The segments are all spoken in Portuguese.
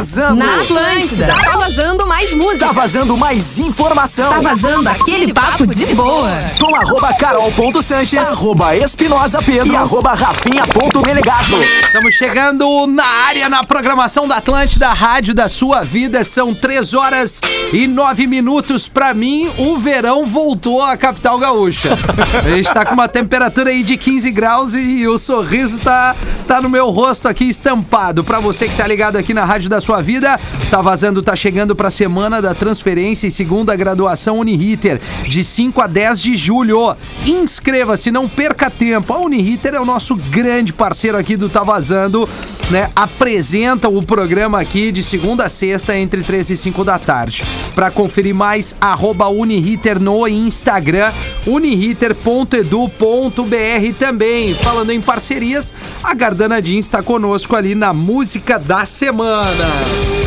vazando. Na Atlântida. Tá vazando mais música. Tá vazando mais informação. Tá vazando aquele papo de boa. Com arroba carol.sanches, arroba espinosa pedro e arroba rafinha.melegazo. Estamos chegando na área, na programação da Atlântida, Rádio da Sua Vida. São três horas e nove minutos. Pra mim, o verão voltou à capital gaúcha. A gente tá com uma temperatura aí de 15 graus e o sorriso tá, tá no meu rosto aqui estampado. Pra você que tá ligado aqui na Rádio da Sua Vida, tá vazando, tá chegando pra semana da transferência e segunda graduação Uniriter, de 5 a 10 de julho. Inscreva-se, não perca tempo. A Uniriter é o nosso grande parceiro aqui do Tá Vazando, né? Apresenta o programa aqui de segunda a sexta, entre 3 e 5 da tarde. Pra conferir mais, arroba Uniriter no Instagram, uniriter.edu.br também. Falando em parcerias, a Gardana Jeans está conosco ali na música da semana. Yeah.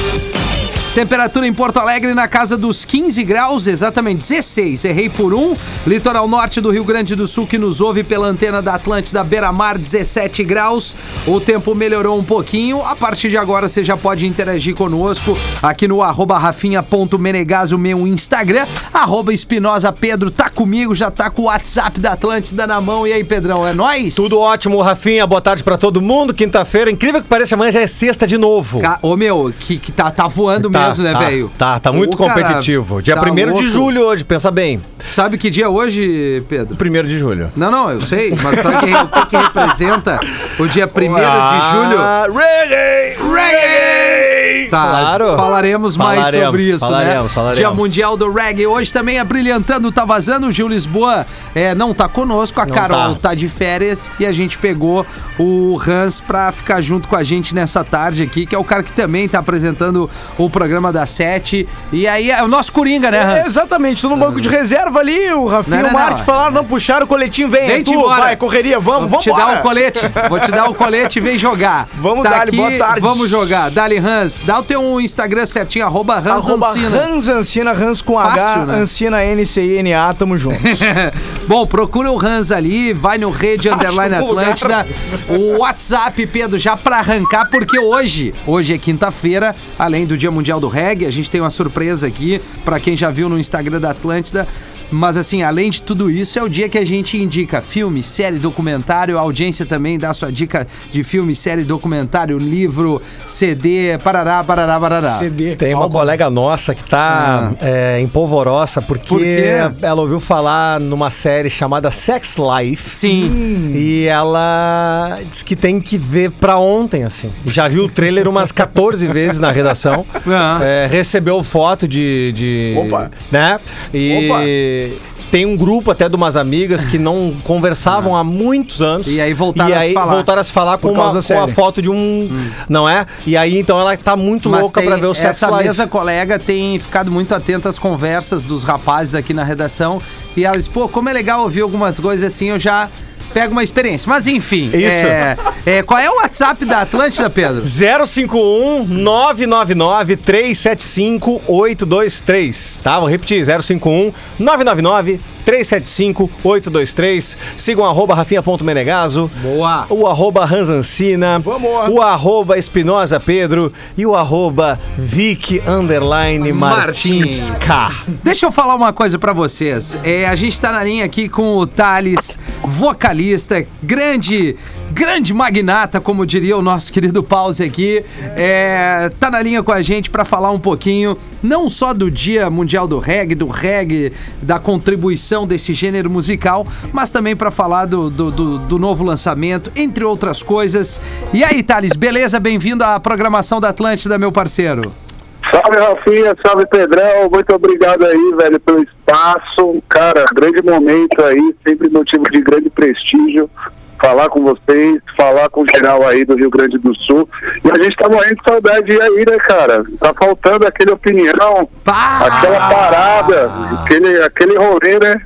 Temperatura em Porto Alegre na casa dos 15 graus, exatamente 16. Errei por um. Litoral norte do Rio Grande do Sul que nos ouve pela antena da Atlântida Beira Mar, 17 graus. O tempo melhorou um pouquinho. A partir de agora você já pode interagir conosco aqui no arroba rafinha.menegas, o meu Instagram. Arroba Espinosa Pedro tá comigo, já tá com o WhatsApp da Atlântida na mão. E aí, Pedrão, é nóis? Tudo ótimo, Rafinha. Boa tarde pra todo mundo. Quinta-feira, incrível que pareça, amanhã já é sexta de novo. Ca- Ô meu, que, que tá, tá voando Tá, mesmo, né, tá, velho? Tá, tá muito competitivo. Dia tá 1 de louco. julho hoje, pensa bem. Sabe que dia é hoje, Pedro? 1 de julho. Não, não, eu sei, mas sabe quem- o que, que representa o dia 1 de julho? Reggae! Reggae! Tá, Claro. falaremos mais Falaremos, sobre isso, falaremos, né? falaremos. Dia Mundial do Reggae. Hoje também abrilhantando, tá vazando. O Gil Lisboa é, não tá conosco, a Não Carol tá. tá. de férias e a gente pegou o Hans pra ficar junto com a gente nessa tarde aqui, que é o cara que também tá apresentando o programa da Sete. E aí é o nosso Coringa, né, É, Hans? exatamente, tô no banco de reserva ali, o Rafinha e o Mark falaram, não puxaram o coletinho, vem, Vem é tu, embora. vai, correria, vamos, Vou vamos te dar o colete. Vou te dar o colete e vem jogar. Vamos tá dar-lhe, aqui, boa tarde. Vamos jogar. Dali Hans, dá o teu Instagram certinho, arroba Hans Arroba Ancina. Hans Ancina, Hans com Fácil, H, né? Ancina N-C-I-N-A, tamo junto. Bom, procura o Hans ali, vai no Rede Underline um. Atlântida. O WhatsApp, Pedro, já pra arrancar, porque hoje, hoje é quinta-feira, além do Dia Mundial do Reggae, a gente tem uma surpresa aqui pra quem já viu no Instagram da Atlântida. Mas assim, além de tudo isso, é o dia que a gente indica filme, série, documentário. A audiência também dá sua dica de filme, série, documentário, livro, CD, parará, parará, parará. CD. Tem uma álbum. colega nossa que tá é, em polvorosa porque Por ela ouviu falar numa série chamada Sex Life. Sim. E ela disse que tem que ver pra ontem, assim. Já viu o trailer umas 14 vezes na redação. Ah. É, recebeu foto de. de Opa. Né? E. Tem um grupo até de umas amigas que não conversavam há muitos anos. E aí voltaram e a se aí falar. voltaram a se falar com, Por causa uma, com a foto de um. Não é? E aí então ela tá muito Mas louca pra ver o Sex essa Life. mesma colega tem ficado muito atenta às conversas dos rapazes aqui na redação e ela diz, pô, como é legal ouvir algumas coisas assim, eu já pego uma experiência. Mas enfim, Isso. é- é, qual é o WhatsApp da Atlântida, Pedro? 051 999 375 823. Tá? Vou repetir: 051 999 375 823. Sigam arroba rafinha.menegaso. Boa. O arroba Ranzancina, Vamos. o arroba Espinosa Pedro e o arroba Vic Underline Martins K. Deixa eu falar uma coisa pra vocês. É, a gente tá na linha aqui com o Thales, vocalista, grande, grande magnata, como diria o nosso querido Pause aqui. É, tá na linha com a gente pra falar um pouquinho, não só do Dia Mundial do Reggae, do reggae, da contribuição desse gênero musical, mas também pra falar do, do, do- do novo lançamento, entre outras coisas. E aí, Thales, beleza? Bem-vindo à programação da Atlântida, meu parceiro. Salve Rafinha, salve Pedrão, muito obrigado aí, velho, pelo espaço. Cara, grande momento aí, sempre motivo de grande prestígio. Falar com vocês, falar com o geral aí do Rio Grande do Sul. E a gente tá morrendo de saudade aí, né, cara? Tá faltando aquele opinião, Pá! aquela parada, aquele, aquele rolê, né?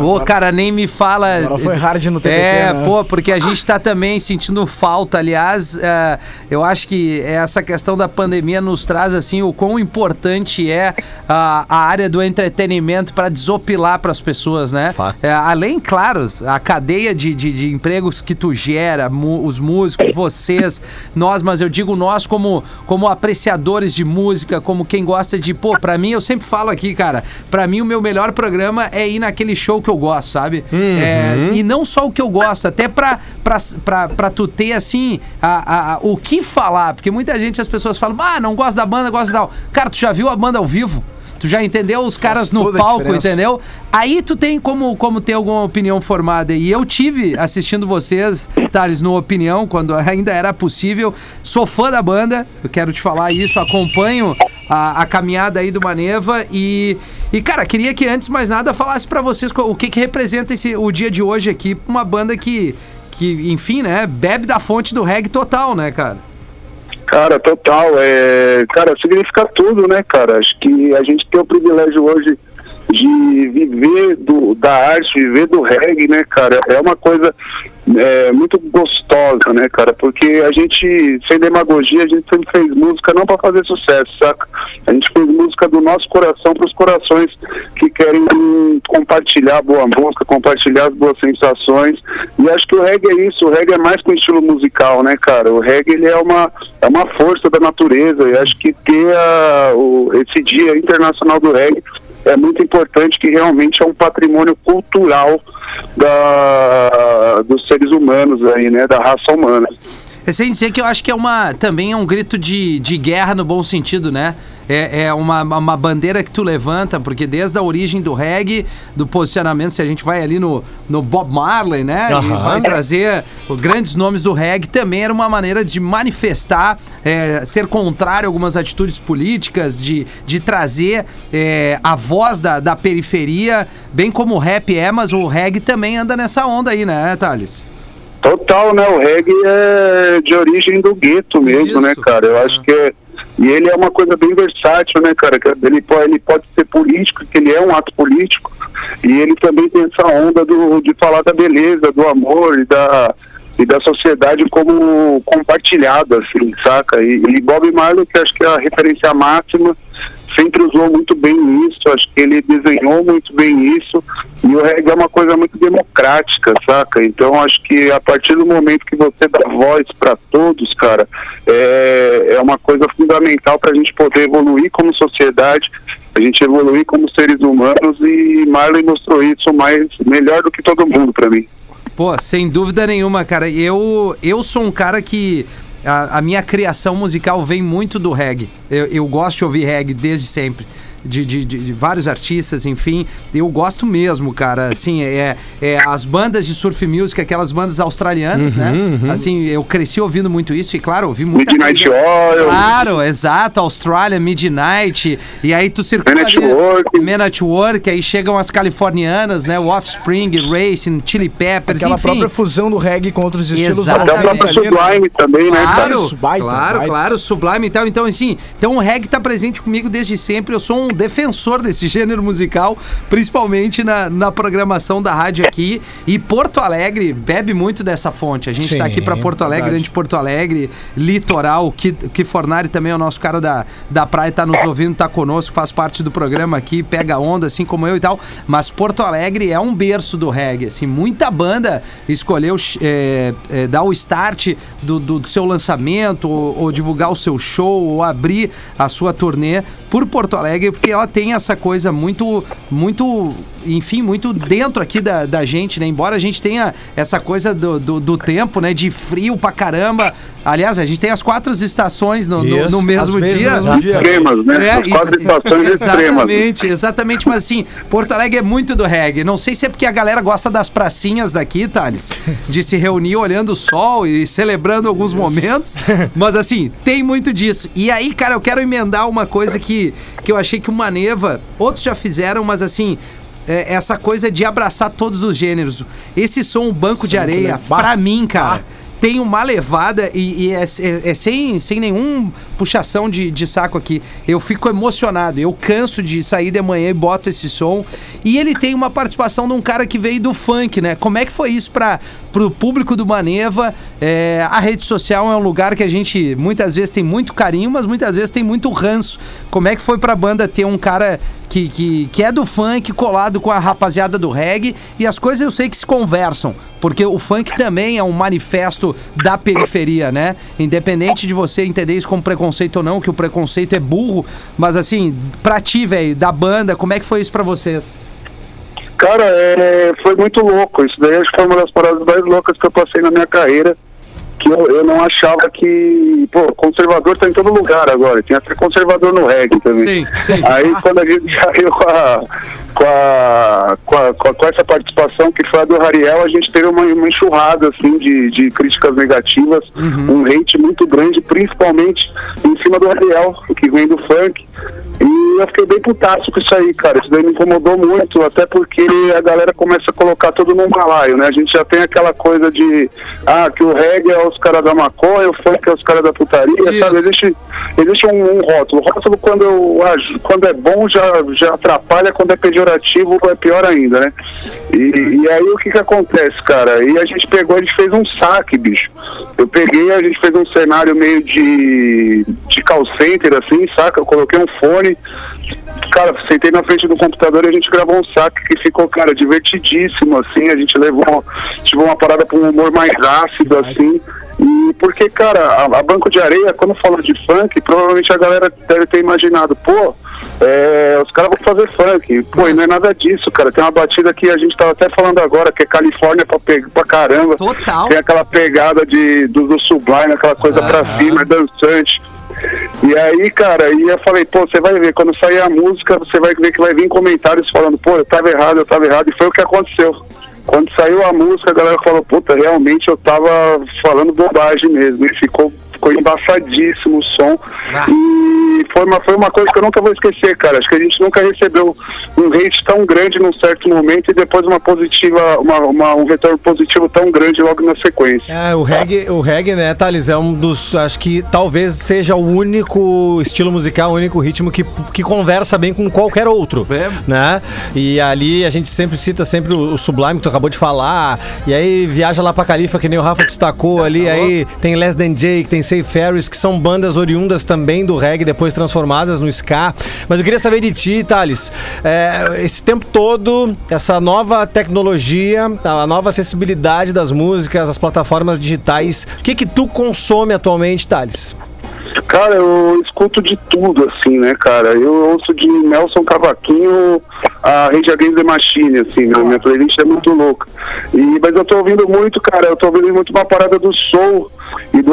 Ô, cara, nem me fala. Agora foi hard no TBT, É, né? pô, porque a gente tá também sentindo falta. Aliás, é, eu acho que essa questão da pandemia nos traz, assim, o quão importante é a, a área do entretenimento para desopilar para as pessoas, né? É, além, claro, a cadeia de, de, de empregos que tu gera, os músicos, vocês, nós, mas eu digo nós como, como apreciadores de música, como quem gosta de. Pô, pra mim, eu sempre falo aqui, cara, pra mim o meu melhor programa é ir naquele show que eu gosto, sabe? É, e não só o que eu gosto, até pra, pra, pra, pra tu ter, assim, a, a- a- o que falar, porque muita gente, as pessoas falam, ah, não gosto da banda, gosto da. Cara, tu já viu a banda ao vivo? Tu já entendeu os caras no palco, entendeu? Aí tu tem como, como ter alguma opinião formada. E eu tive assistindo vocês, Thales, no Opinião, quando ainda era possível. Sou fã da banda, eu quero te falar isso, acompanho a, a caminhada aí do Maneva e. E, cara, queria que antes de mais nada falasse pra vocês o que, que representa esse, o dia de hoje aqui, uma banda que, que, enfim, né, bebe da fonte do reggae total, né, cara? Cara, total. É, cara, significa tudo, né, cara? Acho que a gente tem o privilégio hoje de viver do, da arte, viver do reggae, né, cara? É uma coisa é, muito gostosa, né, cara? Porque a gente, sem demagogia, a gente sempre fez música não para fazer sucesso, saca? A gente fez música do nosso coração para os corações que querem hum, compartilhar boa música, compartilhar as boas sensações. E acho que o reggae é isso, o reggae é mais que um estilo musical, né, cara? O reggae ele é uma, é uma força da natureza. E acho que ter a, o, esse Dia Internacional do Reggae é muito importante, que realmente é um patrimônio cultural da, dos seres humanos aí, né? Da raça humana. É sem dizer que eu acho que é uma também é um grito de, de guerra no bom sentido, né? É, é uma, uma bandeira que tu levanta, porque desde a origem do reggae, do posicionamento, se a gente vai ali no, no Bob Marley, né? E Aham. vai trazer os grandes nomes do reggae, também era uma maneira de manifestar, é, ser contrário a algumas atitudes políticas, de, de trazer é, a voz da, da periferia, bem como o rap é, mas o reggae também anda nessa onda aí, né, Thales? Total, né? O reggae é de origem do gueto mesmo, Isso. né, cara? Eu acho que é. E ele é uma coisa bem versátil, né, cara? Ele pode, ele pode ser político, que ele é um ato político, e ele também tem essa onda do, de falar da beleza, do amor e da, e da sociedade como compartilhada, assim, saca? E, e Bob Marley, que acho que é a referência máxima, sempre usou muito bem isso, acho que ele desenhou muito bem isso, e o reggae é uma coisa muito democrática, saca? Então acho que a partir do momento que você dá voz para todos, cara, é, é uma coisa fundamental para a gente poder evoluir como sociedade, a gente evoluir como seres humanos, e Marley mostrou isso mais melhor do que todo mundo para mim. Pô, sem dúvida nenhuma, cara. Eu, eu sou um cara que. A, a minha criação musical vem muito do reggae. Eu, eu gosto de ouvir reggae desde sempre. De, de, de- de vários artistas, enfim. Eu gosto mesmo, cara. Assim, é, é as bandas de surf music, aquelas bandas australianas, né? Assim, eu cresci ouvindo muito isso e, claro, ouvi muita Midnight coisa- Oil. Claro, exato. Austrália, Midnight. E aí tu circula Man at Work. Man at Work, aí chegam as californianas, né? O Offspring, Racing, Chili Peppers, Aquela enfim. própria fusão do reggae com outros estilos Exato. Até o próprio? Sublime também, né? Claro, claro, baita. claro, Sublime e tal. Então, assim, então o reggae tá presente comigo desde sempre. Eu sou um defensor desse gênero musical, principalmente na, na programação da rádio aqui. E Porto Alegre bebe muito dessa fonte. A gente tá Sim, aqui pra Porto Alegre, grande Porto Alegre, litoral. Que, que Fornari também é o nosso cara da, da praia, tá nos ouvindo, tá conosco, faz parte do programa aqui, pega onda, assim como eu e tal. Mas Porto Alegre é um berço do reggae, assim, muita banda escolheu é, é, dar o start do, do- do seu lançamento, ou, ou divulgar o seu show, ou abrir a sua turnê por Porto Alegre, porque ela tem essa coisa muito, muito, enfim, muito dentro aqui da, da gente, né? Embora a gente tenha essa coisa do, do, do tempo, né? De frio pra caramba. Aliás, a gente tem as quatro estações no, no, Isso. no mesmo dia. mesmo dia. Extremas, né? É, As quatro isso- estações extremas. Exatamente, exatamente. Mas assim, Porto Alegre é muito do reggae. Não sei se é porque a galera gosta das pracinhas daqui, Thales, de se reunir olhando o sol e celebrando alguns momentos. Mas assim, tem muito disso. E aí, cara, eu quero emendar uma coisa que, que eu achei que o Maneva, outros já fizeram, mas assim. é, essa coisa de abraçar todos os gêneros. Esse som Banco de Areia, pra mim, cara, tem uma levada e, e é, é- é sem, sem nenhum puxação de, de saco aqui. Eu fico emocionado. Eu canso de sair de manhã e boto esse som. E ele tem uma participação de um cara que veio do funk, né? Como é que foi isso para pro público do Maneva? É, a rede social é um lugar que a gente muitas vezes tem muito carinho, mas muitas vezes tem muito ranço. Como é que foi pra banda ter um cara que, que, que é do funk colado com a rapaziada do reggae? E as coisas eu sei que se conversam. Porque o funk também é um manifesto da periferia, né? Independente de você entender isso como preconceito ou não, que o preconceito é burro, mas assim, pra ti, velho, da banda, como é que foi isso pra vocês? Cara, é, foi muito louco. Isso daí acho que foi uma das paradas mais loucas que eu passei na minha carreira. Que eu, eu não achava que. Pô, conservador tá em todo lugar agora. Tinha até conservador no reggae também. Sim, sim. Aí quando a gente saiu com a. Com, a, com, a- com essa participação que foi a do Rariel, a gente teve uma, uma enxurrada assim, de, de críticas negativas, um hate muito grande, principalmente em cima do Rariel, que vem do funk. E eu fiquei bem putaço com isso aí, cara. Isso daí me incomodou muito, até porque a galera começa a colocar tudo num balaio, né? A gente já tem aquela coisa de, ah, que o reggae é os caras da maconha, o funk é os caras da putaria, Isso. sabe? Existe, existe um, um rótulo. O rótulo, quando, eu, aju- quando é bom, já, já atrapalha, quando é pejorativo, é pior ainda, né? E, e aí o que que acontece, cara? E a gente pegou, a gente fez um saque, bicho. Eu peguei, a gente fez um cenário meio de, de call center, assim, saca? Eu coloquei um fone, cara, sentei na frente do computador e a gente gravou um saque que ficou, cara, divertidíssimo, assim. A gente levou, tipo, uma parada pra um humor mais ácido, assim. E porque, cara, a, a Banco de Areia, quando fala de funk, provavelmente a galera deve ter imaginado, pô, é, os caras vão fazer funk. Pô, e não é nada disso, cara. Tem uma batida que a gente tava até falando agora, que é Califórnia pra, pe- pra caramba. Total. Tem aquela pegada de, do, do Sublime, aquela coisa pra cima, é dançante. E aí, cara, e eu falei, pô, você vai ver, quando sair a música, você vai ver que vai vir comentários falando, pô, eu tava errado, eu tava errado, e foi o que aconteceu. Quando saiu a música, a galera falou, puta, realmente eu tava falando bobagem mesmo, e ficou, ficou embaçadíssimo o som. E foi uma, foi uma coisa que eu nunca vou esquecer, cara. Acho que a gente nunca recebeu um hate tão grande num certo momento e depois uma positiva, uma, uma- um retorno positivo tão grande logo na sequência. É, o reggae, o reggae, né, Thales, é um dos. Acho que talvez seja o único estilo musical, o único ritmo que, que conversa bem com qualquer outro. É. Né? E ali a gente sempre cita sempre o, o Sublime, que tu acabou de falar. E aí viaja lá pra Califa, que nem o Rafa destacou ali. Aí tem Less Than Jake, tem Say Ferris, que são bandas oriundas também do reggae, depois transformadas no ska. Mas eu queria saber de ti, Thales. é, esse tempo todo, essa nova tecnologia, a nova acessibilidade das músicas, as plataformas digitais, o que que tu consome atualmente, Thales? Cara, eu escuto de tudo, assim, né, cara? Eu ouço de Nelson Cavaquinho a Rage Against the Machine, assim, né? minha playlist é muito louca. E, mas eu tô ouvindo muito, cara, eu tô ouvindo muito uma parada do soul e do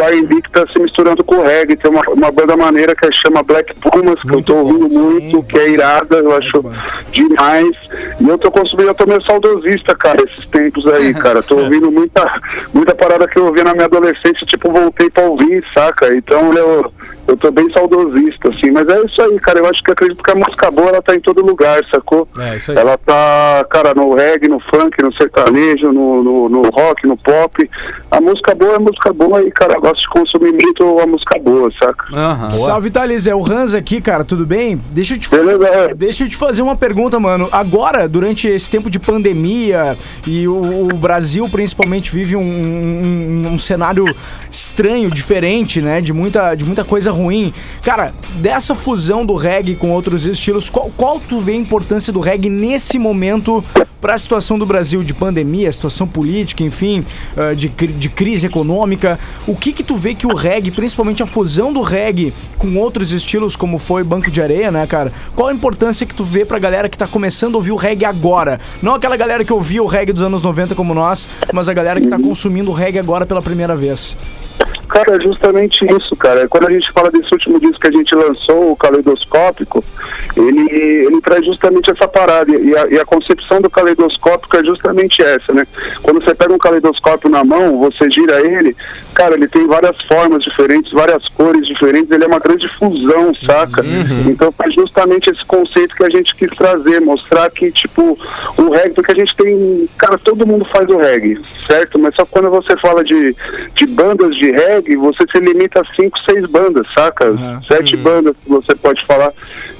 R&B que tá se misturando com o reggae. Tem uma, uma banda maneira que chama Black Pumas, que eu tô ouvindo muito, que é irada, eu acho demais. E eu tô consumindo, eu tô meio saudosista, cara, esses tempos aí, cara. Tô ouvindo muita, muita parada que eu ouvi na minha adolescência, tipo, voltei pra ouvir, saca? Então eu, eu tô bem saudosista, assim. Mas é isso aí, cara. Eu acho que acredito que a música boa, ela tá em todo lugar, sacou? É, isso aí. Ela tá, cara, no reggae, no funk, no sertanejo, no, no, no rock, no pop. A música boa é música boa e, cara, eu gosto de consumir muito a música boa, saca? Aham. Salve, Thales. É o Hans aqui, cara. Tudo bem? Deixa eu te Beleza, é. Deixa eu te fazer uma pergunta, mano. Agora, durante esse tempo de pandemia e o, o Brasil principalmente vive um, um- um cenário estranho, diferente, né? De muita, de muita coisa ruim. Cara, dessa fusão do reggae com outros estilos, qual, qual tu vê a importância do reggae nesse momento para a situação do Brasil de pandemia, situação política, enfim, ah, de, de crise econômica? O que que tu vê que o reggae, principalmente a fusão do reggae com outros estilos, como foi Banco de Areia, né, cara? Qual a importância que tu vê pra galera que tá começando a ouvir o reggae agora? Não aquela galera que ouvia o reggae dos anos 90 como nós, mas a galera que tá consumindo o reggae agora pela primeira vez. Cara, é justamente isso, cara. Quando a gente fala desse último disco que a gente lançou, o Caleidoscópico, ele, ele traz justamente essa parada. E a, e a concepção do caleidoscópico é justamente essa, né? Quando você pega um caleidoscópio na mão, você gira ele, cara, ele tem várias formas diferentes, várias cores diferentes, ele é uma grande fusão, saca? Então foi justamente esse conceito que a gente quis trazer, mostrar que, tipo, o reggae, porque a gente tem, cara, todo mundo faz o reggae, certo? Mas só quando você fala de, de bandas de reggae, você se limita a cinco, seis bandas, saca? Sete bandas que você pode falar.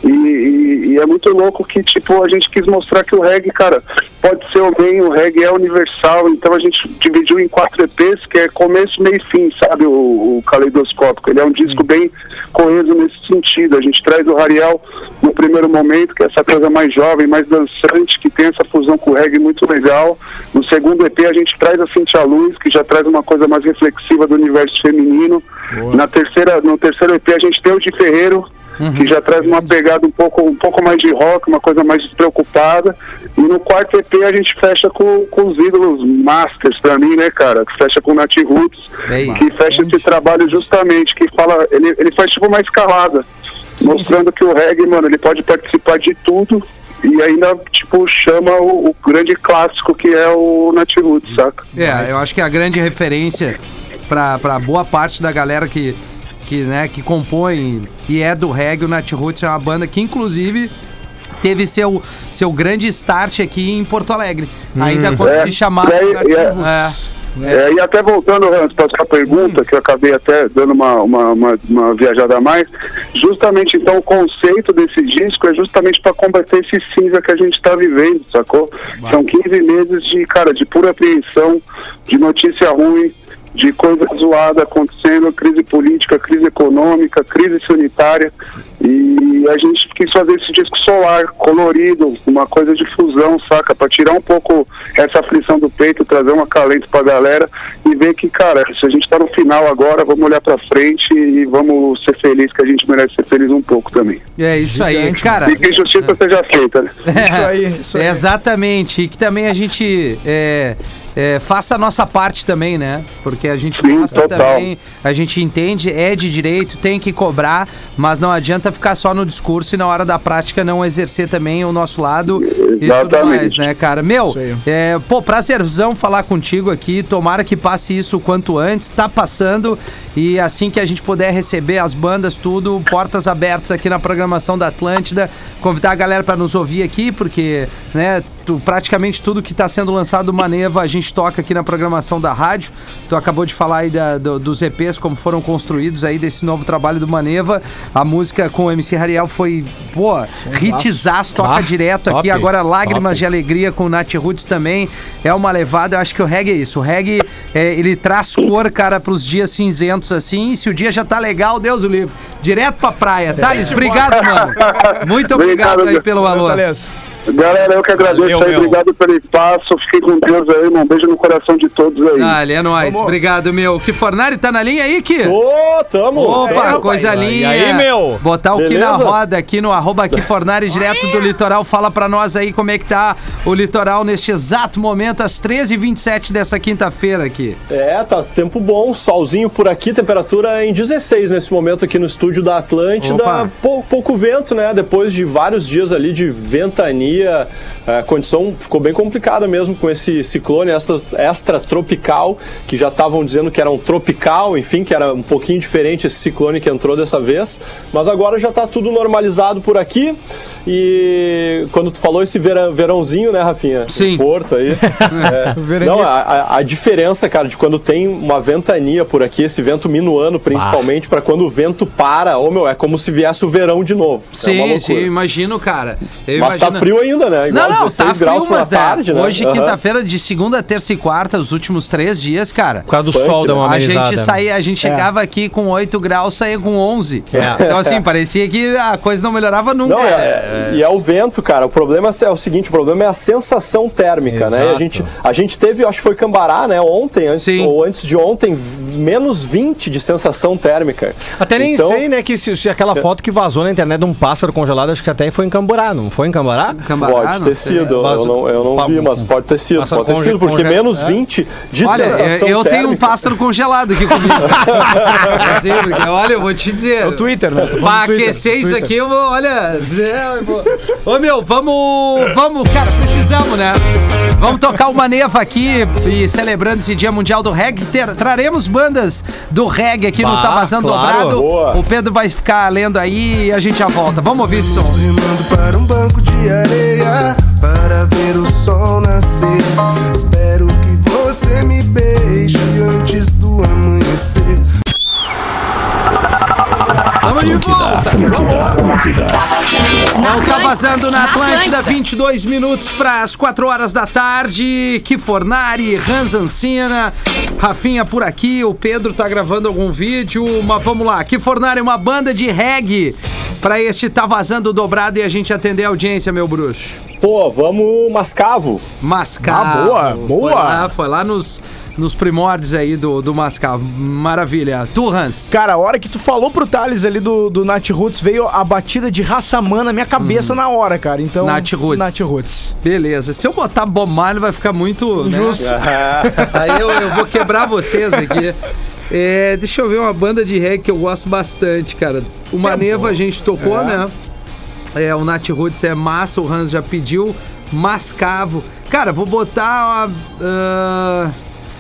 E, e- e é muito louco que, tipo, a gente quis mostrar que o reggae, cara, pode ser o bem, o reggae é universal, então a gente dividiu em quatro EPs, que é começo, meio fim, sabe, o, o caleidoscópico. Ele é um disco bem coeso nesse sentido. A gente traz o Rariel no primeiro momento, que é essa coisa mais jovem, mais dançante, que tem essa fusão com o reggae muito legal. No segundo EP a gente traz a Cintia Luz, que já traz uma coisa mais reflexiva do universo feminino. Na terceira, no terceiro EP a gente tem o de Ferreiro, que já traz uma pegada um pouco, um pouco mais de rock, uma coisa mais despreocupada. E no quarto EP a gente fecha com, com os ídolos masters pra mim, né, cara? Que fecha com o Nat Roots, Bem. que fecha esse trabalho justamente, que fala, ele, ele faz tipo uma escalada, mostrando que o reggae, mano, ele pode participar de tudo. E ainda, tipo, chama o, o grande clássico que é o Nat Roots, saca? É, eu acho que a grande referência pra boa parte da galera que, que, né, que compõe e é do reggae, o Nat Roots é uma banda que, inclusive, teve seu, seu grande start aqui em Porto Alegre. Ainda quando É, se chamava e Nativos. e É. É, e até voltando, Hans, para sua pergunta, que eu acabei até dando uma, uma, uma, uma viajada a mais, justamente então o conceito desse disco é justamente para combater esse cinza que a gente está vivendo, sacou? São 15 meses de, cara, de pura apreensão, de notícia ruim, de coisa zoada acontecendo, crise política, crise econômica, crise sanitária. E a gente quis fazer esse disco solar, colorido, uma coisa de fusão, saca? Pra tirar um pouco essa aflição do peito, trazer um acalento pra galera e ver que, cara, se a gente tá no final agora, vamos olhar pra frente e vamos ser felizes, que a gente merece ser feliz um pouco também. É isso aí, cara. E que a justiça seja feita, né? Isso aí, isso aí. É, Exatamente. E que também a gente é, é, faça a nossa parte também, né? Porque a gente Sim, gosta total. também, a gente entende, é de direito, tem que cobrar, mas não adianta ficar só no discurso e na hora da prática não exercer também o nosso lado e tudo Exatamente. mais, né, cara? Meu, é, pô, prazerzão falar contigo aqui. Tomara que passe isso o quanto antes. Tá passando. E assim que a gente puder receber as bandas, tudo, portas abertas aqui na programação da Atlântida. Convidar a galera para nos ouvir aqui, porque, né, tu- praticamente tudo que tá sendo lançado do Maneva a gente toca aqui na programação da rádio. Tu acabou de falar aí da- do- dos EPs, como foram construídos aí desse novo trabalho do Maneva. A música com o MC Rariel foi, pô, hitzaço, toca Ah, direto top, aqui. Agora Lágrimas top. de Alegria com o Nath Roots também é uma levada. Eu acho que o reggae é isso. O reggae, é, ele traz cor, cara, pros dias cinzentos assim. E se o dia já tá legal, Deus o livre. Direto pra praia. Thales, obrigado, mano. Muito obrigado Obrigado, aí pelo valor. Galera, eu que agradeço Valeu, aí, meu. obrigado pelo espaço, fiquem com Deus aí, um beijo no coração de todos aí. Dale, é nóis. Vamos. Obrigado, meu. Que Fornari tá na linha aí, Ki? Ô, tamo! Opa, É, rapaz. coisa E linda. aí, meu? Botar o Ki na Beleza? roda aqui no arroba aqui Fornari, direto do litoral. Fala pra nós aí como é que tá o litoral neste exato momento, às 13h27 dessa quinta-feira aqui. É, tá tempo bom, solzinho por aqui, temperatura em 16 nesse momento aqui no estúdio da Atlântida. Opa. Pou- pouco vento, né? Depois de vários dias ali de ventania, a condição ficou bem complicada mesmo com esse ciclone extra, extratropical, que já estavam dizendo que era um tropical, enfim, que era um pouquinho diferente esse ciclone que entrou dessa vez. Mas agora já tá tudo normalizado por aqui. E quando tu falou esse verão, verãozinho, né, Rafinha? Sim. Porto aí. é, não, a, a- diferença, cara, de quando tem uma ventania por aqui, esse vento minuano, principalmente, pra quando o vento para, ô meu, é como se viesse o verão de novo. é uma Sim, loucura. sim, imagino, cara. Eu Mas tá imagino- frio ainda, né? Igual Não, não, 16 tá frio, mas né, tarde, né? hoje, Aham. quinta-feira, de segunda, terça e quarta, os últimos três dias, cara. Por causa do Punk, sol deu uma A amenizada. gente saía, a gente chegava aqui com 8 graus, saía com 11. É. Então, assim, parecia que a coisa não melhorava nunca. Não, é, e é o vento, cara. O problema é o seguinte, o problema é a sensação térmica, né? E A Exato. gente, a gente teve, acho que foi Cambará, né? Ontem, antes, Sim. ou antes de ontem, menos 20 de sensação térmica. Até nem Então- sei, né, que se, se aquela foto que vazou na internet de um pássaro congelado, acho que até foi em Camborá, não foi em Camborá? Cambará? Pode Não ter sido, Mas- eu não, eu não vi, mas pode ter sido, pode ter sido, porque menos é. 20 de Olha, sensação eu, eu tenho um pássaro congelado aqui comigo. Olha, eu vou te dizer. É o Twitter, né? Pra aquecer isso aqui, eu vou, olha. é, eu vou- Ô meu, vamos. Vamos, cara, precisamos, né? Vamos tocar uma neva aqui e celebrando esse Dia Mundial do Reggae. Ter- traremos bandas do reggae aqui no Bah, Tá Vazando claro. Dobrado. Boa. O Pedro vai ficar lendo aí e a gente já volta. Vamos ouvir esse som. De areia para ver o sol nascer. Espero que você me beije antes do amanhecer. Tamo de volta. Não tá vazando na Atlântida, 22 minutos para as 4 horas da tarde. Que Fornari, Hans Ancina, Rafinha por aqui. O Pedro tá gravando algum vídeo, mas vamos lá. Que Fornari, uma banda de reggae para este Tá Vazando Dobrado e a gente atender a audiência, meu bruxo. Pô, vamos Mascavo. Mascavo. Ah, boa, boa. Foi lá, foi lá nos, nos primórdios aí do, do Mascavo. Maravilha. Tu, Hans? Cara, a hora que tu falou pro Thales ali do, do Nat Roots, veio a batida de Raçamã na minha cabeça na hora, cara. Então. Nat Roots. Nat Roots. Beleza. Se eu botar Bob Marley vai ficar muito... né? Justo. Aí eu, eu vou quebrar vocês aqui. É, deixa eu ver uma banda de reggae que eu gosto bastante, cara. O Maneva a gente tocou, né? É, o Nat Roots é massa, o Hans já pediu. Mascavo. Cara, vou botar. ah,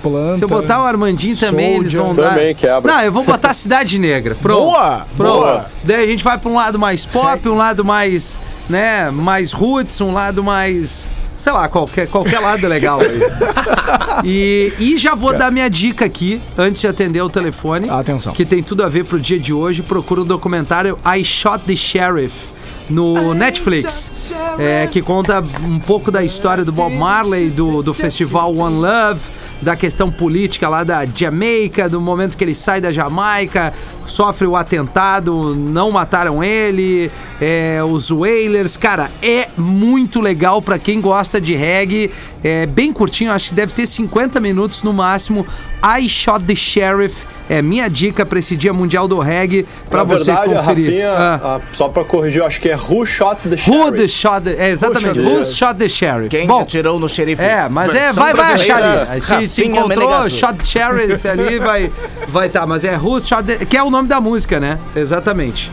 Planta. se eu botar o Armandinho também, eles vão dar. Também quebra. Não, eu vou botar Cidade Negra. Pronto. Boa! Pronto. Boa. Daí a gente vai pra um lado mais pop, um lado mais, né, mais roots, um lado mais. Sei lá, qualquer, qualquer lado é legal aí. E, e já vou dar minha dica aqui, antes de atender o telefone. Atenção. Que tem tudo a ver pro dia de hoje. Procura o documentário I Shot the Sheriff no Netflix, é, que conta um pouco da história do Bob Marley, do, do festival One Love, da questão política lá da Jamaica, do momento que ele sai da Jamaica, sofre o atentado, não mataram ele, é, os Wailers. Cara, é muito legal pra quem gosta de reggae, é bem curtinho, acho que deve ter 50 minutos no máximo. I Shot the Sheriff é minha dica pra esse Dia Mundial do Reggae, pra Na você verdade, a conferir. Rafinha, Ah. ah, só pra corrigir, eu acho que é Who Shot the Who Sheriff. the shot the, é, exatamente, Who shot the Who shot the sheriff. Quem Bom, atirou no xerife? é, mas é, vai, vai achar ali. Se, se Rafinha encontrou shot sheriff ali, vai vai tá, mas é the, que é o nome da música, né? Exatamente.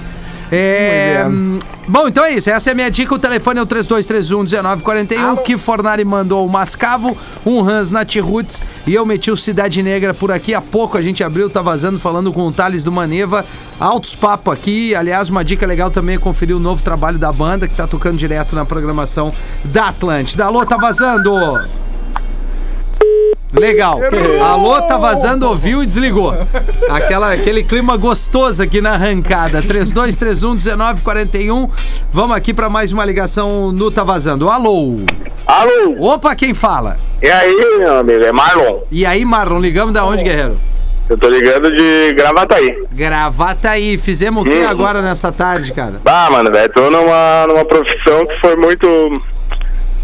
É, hum, bom, então é isso. Essa é a minha dica. O telefone é o 3231-1941. Que Fornari mandou o Mascavo, um Hans Nat Roots e eu meti o Cidade Negra por aqui. Há pouco a gente abriu, tá vazando, falando com o Thales do Maneva. Altos papo aqui. Aliás, uma dica legal também é conferir o novo trabalho da banda que tá tocando direto na programação da Atlântida. Alô, tá vazando! Legal. Alô, tá vazando, ouviu e desligou. Aquela, aquele clima gostoso aqui na arrancada. 3231-1941. Vamos aqui pra mais uma ligação no Tá Vazando. Alô. Alô, Opa, quem fala? e aí, meu amigo? É Marlon. E aí, Marlon, ligamos da onde, guerreiro? Eu tô ligando de Gravataí. Gravata aí. Fizemos o que agora nessa tarde, cara? Ah, mano, velho, tô numa, numa profissão que foi muito.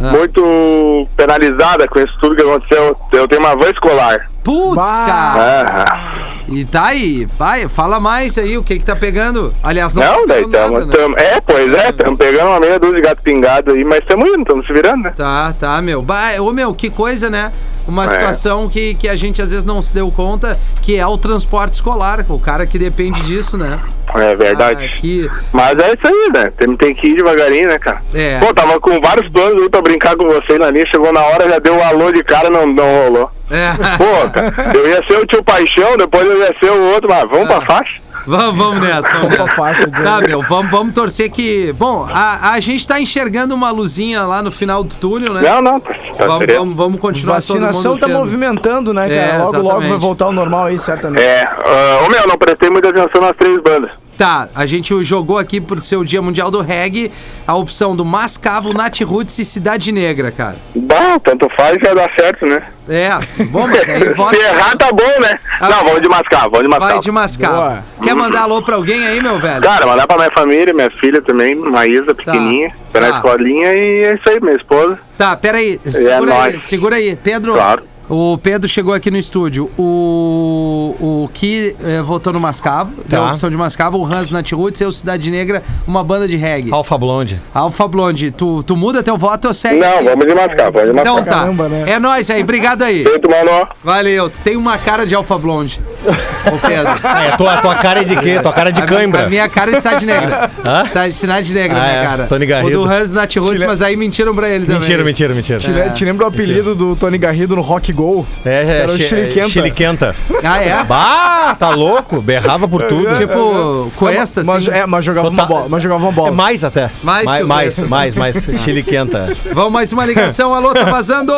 Ah. Muito penalizada com isso tudo que aconteceu. Eu tenho uma van escolar. Putz, Bah. cara. Ah, E tá aí. Vai, fala mais aí, o que que tá pegando? Aliás, não, não, tá daí pegando tamo, nada, né? tamo- É, pois é, estamos pegando uma meia dúzia de gato pingado aí, mas estamos indo, estamos se virando, né? Tá, tá, meu. Bah, ô, meu, que coisa, né? Uma É. situação que, que a gente às vezes não se deu conta, que é o transporte escolar, o cara que depende disso, né? É verdade. Ah, que... Mas é isso aí, né? Tem, tem que ir devagarinho, né, cara? É. Pô, tava com vários planos aí pra brincar com vocês ali, chegou na hora, já deu um alô de cara, não, não rolou. É. Pô, cara, eu ia ser o tio Paixão, depois eu ia ser o outro, mas vamos pra faixa? Vamos, vamos nessa, vamos Pra nessa. faixa. Tá, meu, vamos, vamos torcer que. Bom, a, a gente tá enxergando uma luzinha lá no final do túnel, né? Não, não, tá, Vamos, vamos, vamos continuar Vacinação tá movimentando, né, cara? É, logo, logo vai exatamente. voltar ao normal aí, certamente. É, ah, ô meu, não prestei muita atenção nas três bandas. Tá, a gente jogou aqui por ser o Dia Mundial do Reggae a opção do Mascavo, Nat Roots e Cidade Negra, cara. Bom, tanto faz já dá certo, né? É, bom, mas aí vota. Se errar, tá bom, né? Ah, não, vamos de mascar, vamos de mascar. Vai de Mascavo. Boa. Quer mandar alô pra alguém aí, meu velho? Cara, mandar pra minha família, minha filha também, Maísa, pequenininha, tá Tá. na escolinha e é isso aí, minha esposa. Tá, pera aí. Segura aí, nóis. segura aí. Pedro, Claro. O Pedro chegou aqui no estúdio. O, o Ki eh, votou no Mascavo, deu a opção de Mascavo. O Hans Natiruts e o Cidade Negra, uma banda de reggae. Alfa Blonde. Alfa Blonde, tu, tu muda teu voto ou segue? Não, vamos de mascar, vamos de mascar. Então tá. Caramba, né? É nóis aí, obrigado aí. Feito, mano. Valeu, tu tem uma cara de Alfa Blonde. Ô Pedro. É, tua, tua cara é de quê? Tua cara é de A minha- cãibra. A minha cara é de Cidade Negra. Hã? Cidade, cidade Negra, Ah, minha é. cara. Tony Garrido. O do Hans Natiruts, mas aí mentiram pra ele também. Mentira, mentira, mentira. Te, le- te lembra o apelido do Tony Garrido no Rock Go? É, é, Era o chi- Chiliquenta. é, Chiliquenta. Ah, é? Bah, tá louco? Berrava por tudo. Tipo, Cuesta, assim. Mas, é, mas jogava uma Total- bola. Mas jogava uma bola. É mais até. Mais mais, mais, mais, mais. Chiliquenta. Vamos mais uma ligação. Alô, tá vazando?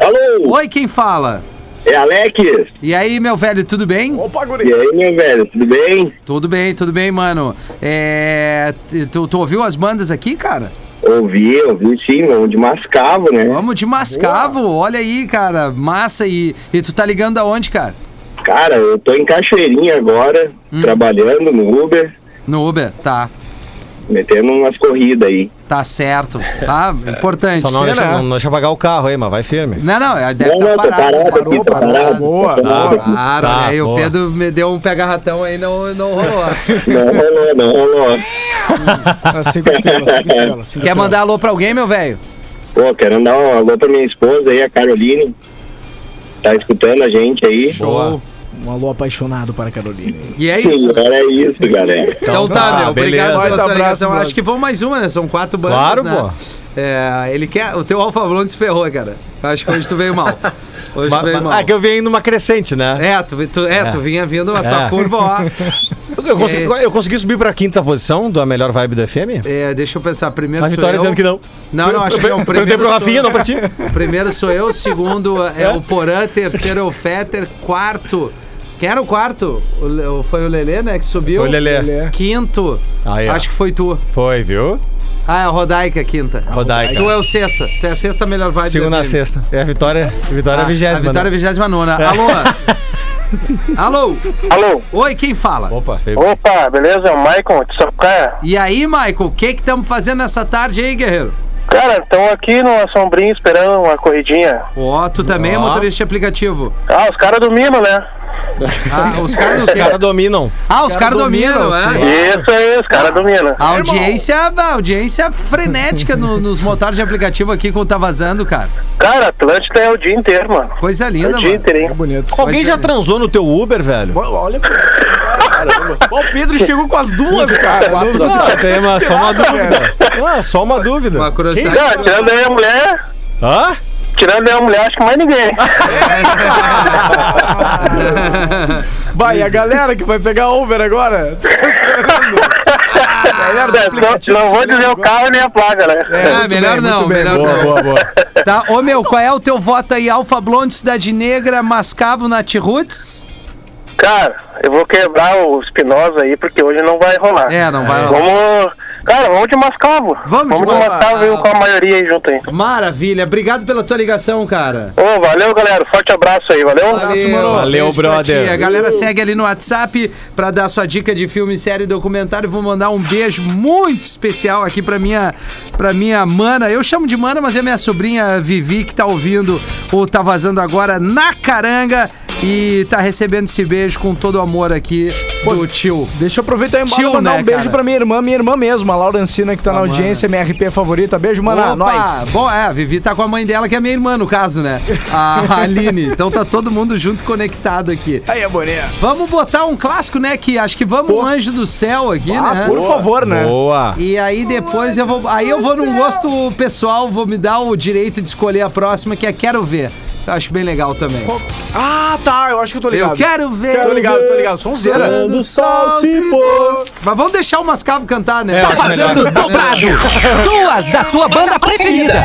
Alô, Oi, quem fala? É Alex. E aí, meu velho, tudo bem? Opa, E guri. aí, meu velho, tudo bem? Tudo bem, tudo bem, mano. É, tu, tu ouviu as bandas aqui, cara? Ouvi, ouvi sim, vamos de mascavo, né? Vamos de Mascavo, olha aí, cara. Massa. E, e tu tá ligando aonde, cara? Cara, eu tô em Cachoeirinha agora, trabalhando no Uber, No Uber, tá. Metendo umas corridas aí. Tá certo. Tá, importante. Só não Sim, deixa, né? não deixa pagar o carro aí, mas vai firme. Não, não, é, deve Não, estar não, tô parado. parado aqui, Parou, tô parou. parado. Boa, parado boa. aqui. Claro, Tá, aí o boa. Pedro me deu um pega-ratão aí, não, não rolou. Não rolou, não rolou. Ah, Cinco estrelas, cinco estrelas. cinco Quer estrelas. mandar alô pra alguém, meu velho? Pô, quero dar um alô pra minha esposa aí, a Caroline. Tá escutando a gente aí. Show. Um alô apaixonado para a Carolina. E é isso. Agora é isso, galera. Então tá, tá, meu. Obrigado beleza. pela tua ligação. Acho que vão mais uma, né? São quatro bandas, Claro, né? pô. É, ele quer... O teu Alfa Blonde se ferrou, cara. Acho que hoje tu veio mal. Hoje tu veio ma- mal. Ah, que eu venho numa crescente, né? É, tu, tu, é, tu vinha vindo a tua É. curva, ó. Eu, consegui, eu consegui subir pra quinta posição da melhor vibe do FM? É, deixa eu pensar. Primeiro A sou Vitória eu. dizendo que não. Não, não, acho que não. Primeiro pro sou- Rafinha, não pra ti. O primeiro sou eu, o segundo é, o Porã, terceiro é o Fetter, quarto. Quem era o quarto? O Le- o- foi o Lelê, né? Que subiu. Foi o Lelê. Lelê. Quinto. Aí, ó. acho que foi tu. Foi, viu? Ah, é a Rodaica, quinta. Rodaica. Tu é o sexta. Tu é a sexta melhor vibe Segunda do a FM. sexta. É a vitória, vitória Ah, é vigésima. A vitória é né? vigésima nona. Alô? Alô? Alô? Oi, quem fala? Opa, veio. Opa, beleza? É o Maicon de Sapucaia. E aí, Michael, o que que estamos fazendo nessa tarde aí, guerreiro? Cara, estão aqui numa sombrinha esperando uma corridinha. Ó, tu também é Ó. motorista de aplicativo. Ah, os caras dominam, né? Ah, os caras caras dominam. Ah, os caras dominam, dominam, é? sim. Isso aí, os caras dominam. A audiência, a audiência frenética no- nos motores de aplicativo aqui com o Tá Vazando, cara. Cara, Atlântida é o dia inteiro, mano. Coisa É linda, o dia mano. inteiro, hein? Bonito. Alguém já transou no teu Uber, velho? Olha. Caramba. Ó, o Pedro chegou com as duas, cara. Não, tem uma, só uma dúvida. Ah, só uma dúvida. Uma curiosidade. Não, tirando aí a mulher, Hã? Tirando a mulher, acho que mais ninguém. Vai, e a galera que vai pegar Uber agora? Tô É, não, não vou dizer o carro nem a placa, né? É, Ah, muito melhor bem, não, melhor Boa, não. boa, boa. Tá, ô meu, qual é o teu voto aí? Alfa Blonde, Cidade Negra, Mascavo, Natiruts? Cara, eu vou quebrar o Espinosa aí, porque hoje não vai rolar. É, não vai rolar. Vamos. Cara, vamos de Mascavo. Vamos de vamos de Mascavo. E com a maioria aí junto aí. Maravilha, obrigado pela tua ligação, cara. Ô, valeu, galera. Forte abraço aí, valeu? Valeu, Valeu, pra brother. A galera segue ali no WhatsApp pra dar sua dica de filme, série, documentário. Vou mandar um beijo muito especial aqui pra minha, pra minha mana. Eu chamo de mana, mas é minha sobrinha Vivi que tá ouvindo o Tá Vazando agora na caranga e tá recebendo esse beijo com todo o amor aqui do tio. Deixa eu aproveitar e Tio, mandar né, um beijo cara? pra minha irmã, minha irmã mesmo, a Laura Ancina, que tá na A audiência, minha RP favorita. Beijo, mana. Opa! Nós. Bom, é, a Vivi tá com a mãe dela, que é minha irmã, no caso, né? A Aline. Então tá todo mundo junto conectado aqui. Aí é bonito. Vamos botar um clássico, né? Que acho que vamos um anjo do céu aqui, Ah, né? por favor, né? Boa. E aí depois eu vou. Aí eu vou num gosto pessoal, vou me dar o direito de escolher a próxima, que é Quero Ver. Eu acho bem legal também. Ah, tá. Eu acho que eu tô ligado. Eu quero ver. Tô ligado, tô ligado. Sonzeira. Quando o sol se pôr. Mas vamos deixar o Mascavo cantar, né? Tá vazando dobrado. Duas da tua banda preferida.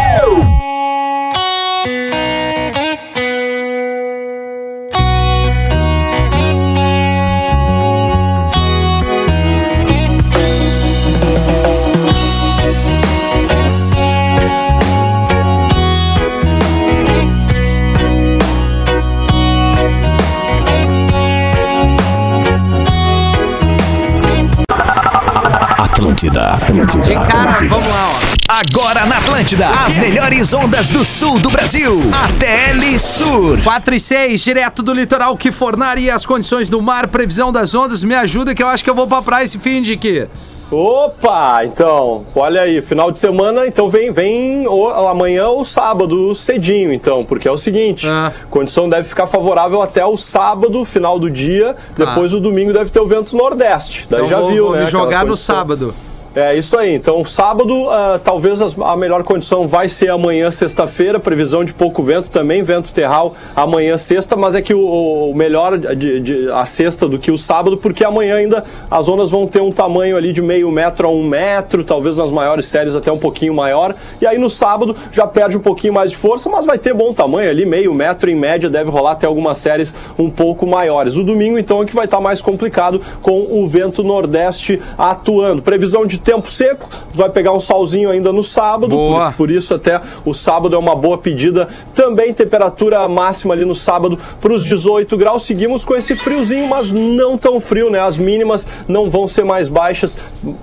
Atlântida. De cara, vamos lá, ó. Agora na Atlântida, as melhores ondas do sul do Brasil. ATL Sur. 4 e 6, direto do litoral que fornaria as condições do mar, previsão das ondas. Me ajuda que eu acho que eu vou pra praia esse fim de aqui. Opa, então, olha aí, final de semana, então vem, vem o- amanhã ou sábado cedinho, então, porque é o seguinte, Ah. condição deve ficar favorável até o sábado, final do dia, Tá. depois o domingo deve ter o vento nordeste, daí Então já vou, viu, vou né? jogar no condição. sábado. É isso aí. Então, sábado, ah, talvez a melhor condição vai ser amanhã, sexta-feira. Previsão de pouco vento também, vento terral amanhã, sexta. Mas é que o, o melhor de, de- a sexta do que o sábado, porque amanhã ainda as ondas vão ter um tamanho ali de meio metro a um metro, talvez nas maiores séries até um pouquinho maior. E aí no sábado já perde um pouquinho mais de força, mas vai ter bom tamanho ali, meio metro em média, deve rolar até algumas séries um pouco maiores. O domingo, então, é que vai estar mais complicado com o vento nordeste atuando. Previsão de tempo seco, vai pegar um solzinho ainda no sábado, por, por isso até o sábado é uma boa pedida. Também temperatura máxima ali no sábado para os 18 graus. Seguimos com esse friozinho, mas não tão frio, né? As mínimas não vão ser mais baixas,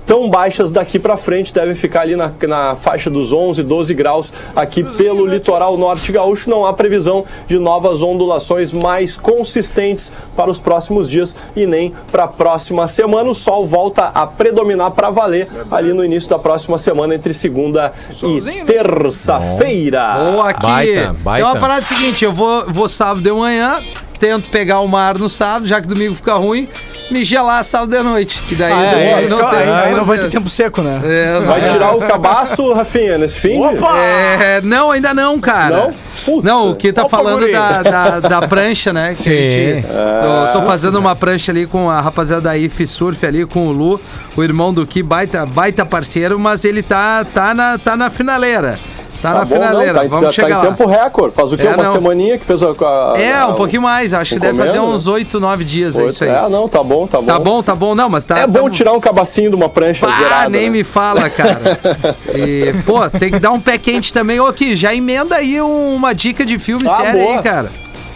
tão baixas daqui para frente, devem ficar ali na, na faixa dos 11, 12 graus aqui pelo litoral norte gaúcho. Não há previsão de novas ondulações mais consistentes para os próximos dias e nem para a próxima semana. O sol volta a predominar para valer ali no início da próxima semana, entre segunda e terça-feira. Ou aqui. Baita, baita. Tem uma parada seguinte: eu vou, vou sábado de manhã, tento pegar o mar no sábado, já que domingo fica ruim, me gelar sábado de noite. Que daí Ah, é, não fica- tem aí- não vai ter tempo seco, né? É, Vai é. tirar o cabaço, Rafinha, nesse fim? Opa! É, não, ainda não, cara. Não? Putz. Não, o que tá Opa, falando da, da, da prancha, né? Que a gente- É. tô, tô fazendo uma prancha ali com a rapaziada da IF Surf ali, com o Lu, o irmão do Ki, baita, baita parceiro, mas ele tá, tá, na, tá na finaleira. Tá, na bom, não, finaleira, tá, vamos tá chegar em lá. tempo recorde. Faz o quê? É, Uma não. semaninha que fez a. a- É, a- um pouquinho mais, acho que deve fazer uns 8, 9 dias, é isso aí. É, não, tá bom, tá bom. Tá bom, tá bom, não, mas tá. É bom tá- tirar um cabacinho de uma prancha Ah, zerada. nem né? me fala, cara. E, pô, tem que dar um pé quente também. Ô, aqui, já emenda aí uma dica de filme Ah, sério boa. aí, cara.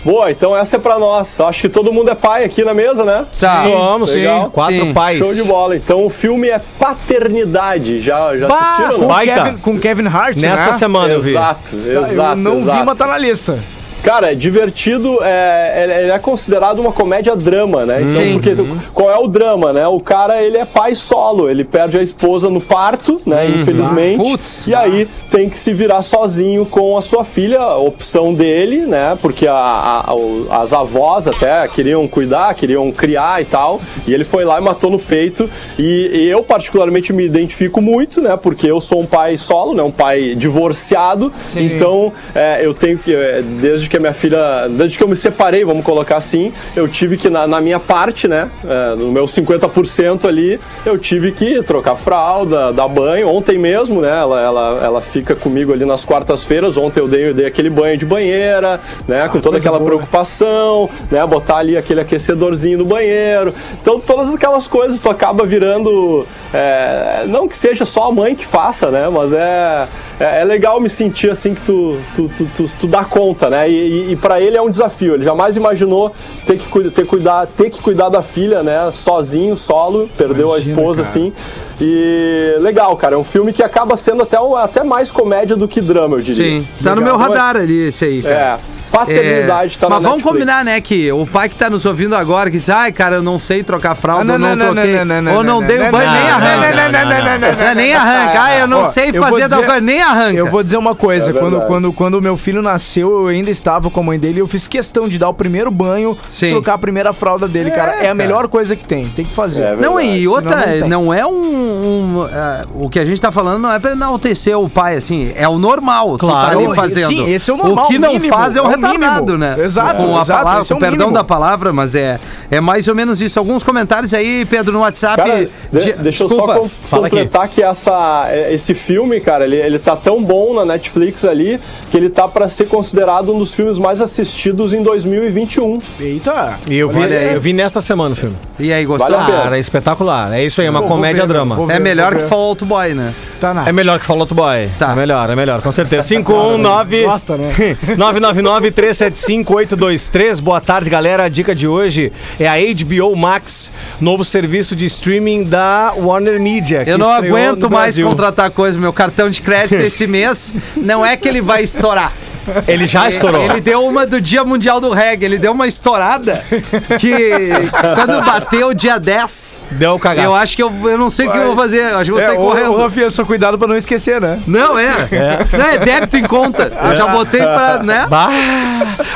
Boa, então essa é pra nós. Acho que todo mundo é pai aqui na mesa, né? Tá. Somos, legal. sim. Quatro Sim. pais. Show de bola. Então o filme é Paternidade. Já, já assistiram? com. Kevin, com Kevin Hart, Nesta né? semana eu vi. Exato, Tá, exato. eu não exato. vi, mas tá na lista. Cara, é divertido, é, ele- é considerado uma comédia-drama, né? Então, Sim. porque qual é o drama, né? O cara, ele é pai solo, ele perde a esposa no parto, né? Infelizmente. Putz. E aí tem que se virar sozinho com a sua filha, opção dele, né? Porque a- a- as avós até queriam cuidar, queriam criar e tal. E ele foi lá e matou no peito. E, e eu, particularmente, me identifico muito, né? Porque eu sou um pai solo, né? Um pai divorciado. Então, é, eu tenho que, é, desde que a minha filha, desde que eu me separei, vamos colocar assim, eu tive que, na, na minha parte, né? é, no meu 50% ali, eu tive que trocar fralda, dar banho. Ontem mesmo, né? Ela, ela, ela fica comigo ali nas quartas-feiras. Ontem eu dei, eu dei aquele banho de banheira, né? com toda aquela preocupação, né? Botar ali aquele aquecedorzinho no banheiro. Então, todas aquelas coisas tu acaba virando. é, não que seja só a mãe que faça, né? Mas é, é, é legal me sentir assim que tu, tu, tu, tu, tu dá conta, né? E, e, e para ele é um desafio. Ele jamais imaginou ter que, cuida- ter, cuidar, ter que cuidar da filha, né? Sozinho, solo, perdeu a esposa, assim. E legal, cara. É um filme que acaba sendo até, um- até mais comédia do que drama, eu diria. Sim, tá no Legal. meu radar ali esse aí, cara. É. Paternidade tá Mas vamos Netflix. combinar, né, que o pai que tá nos ouvindo agora, que diz, ai, cara, eu não sei trocar fralda, Ah, não, eu não, não, troquei, não, não, não, ou não, não, dei o banho, nem arranca. É, nem arranca, ah, eu não Ó, sei fazer dizer- coisa, nem arranca. Eu vou dizer uma coisa, É quando, quando, quando o meu filho nasceu, eu ainda estava com a mãe dele e eu fiz questão de dar o primeiro banho, Sim. trocar a primeira fralda dele, cara. É a melhor coisa que tem, tem que fazer. É Não, e outra, não é um. um, ah, o que a gente tá falando não é pra enaltecer o pai, assim, é o normal. tu tá ali fazendo. sim, esse é o normal, O que não faz é o é o retardado, mínimo. né? Exato, Com a exato, palavra, é perdão mínimo. da palavra, mas é, é mais ou menos isso. Alguns comentários aí, Pedro, no WhatsApp. Cara, de- de- deixa eu desculpa. só com- fala aqui. completar que essa, é, esse filme, cara, ele, ele tá tão bom na Netflix ali que ele tá pra ser considerado um dos filmes mais assistidos em 2021. Eita! E eu vi, eu vi nesta semana o filme. E aí, gostou? Vale. Cara, é espetacular. É isso aí, é uma Vou- vou comédia ver, drama. vou É melhor que. Fall Out Boy, né? Tá na. É melhor que Fall Out Boy. Tá. É melhor, é melhor, com certeza. 519 Gosta, né? 999 999-375-823. Boa tarde, galera. A dica de hoje é a HBO Max, novo serviço de streaming da Warner Media. Eu não aguento mais Brasil. contratar coisa. Meu cartão de crédito esse mês não é que ele vai estourar. Ele já estourou. Ele deu uma do Dia Mundial do Reggae, ele deu uma estourada que quando bateu o dia 10, Deu cagado. eu acho que eu, eu não sei o que eu vou fazer, eu acho que eu vou É, sair correndo. ô, Rafinha, só cuidado pra não esquecer, né? Não, é. Não, é débito em conta. Eu já botei pra, né? Bah.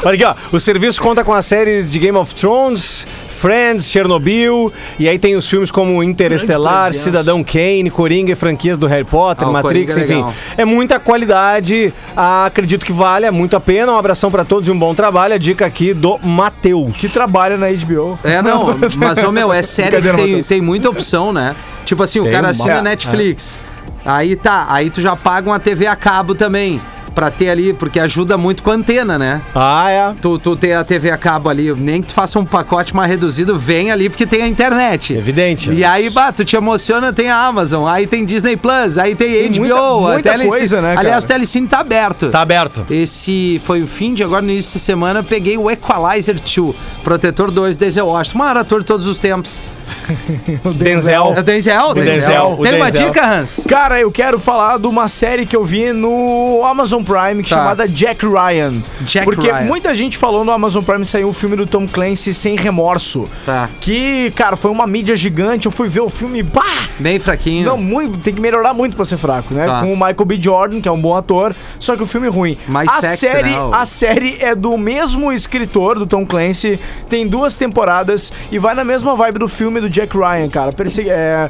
Olha aqui, ó. O serviço conta com as séries de Game of Thrones, Friends, Chernobyl, e aí tem os filmes como Interestelar. Cidadão Kane, Coringa e franquias do Harry Potter, Ah, o Matrix, é enfim. É muita qualidade, ah, acredito que vale muito a pena. Um abração pra todos e um bom trabalho. A dica aqui do Matheus. Que trabalha na HBO. É, não, mas, ô meu, é sério que tem, tem muita opção, né? Tipo assim, o Tem cara uma- assina É, Netflix. Aí tá, aí tu já paga uma TV a cabo também. Pra ter ali, porque ajuda muito com a antena, né? Ah, é. Tu, tu ter a TV a cabo ali, nem que tu faça um pacote mais reduzido, vem ali porque tem a internet. Evidente. E aí, bah, tu te emociona, tem a Amazon, aí tem Disney Plus, aí tem, Tem HBO, muita- muita Telecine. coisa, né, Aliás, o? Telecine tá aberto. Tá aberto. Esse foi o fim de agora, no início da semana, peguei o Equalizer 2, Protetor 2, Denzel Washington, maior ator de todos os tempos. Denzel. É o Denzel, O Denzel, o Tem uma Denzel. dica, Hans? Cara, eu quero falar de uma série que eu vi no Amazon Prime Tá. chamada Jack Ryan. Jack Porque Ryan. muita gente falou no Amazon Prime saiu o filme do Tom Clancy sem remorso. Tá. Que, cara, foi uma mídia gigante. Eu fui ver o filme, pá! Bem fraquinho. Não, muito, tem que melhorar muito pra ser fraco, né? Tá. Com o Michael B. Jordan, que é um bom ator, só que o filme é ruim. Mais a sexy, série, né, o- a série é do mesmo escritor do Tom Clancy, tem duas temporadas e vai na mesma vibe do filme do Jack Ryan, cara. Perse- É,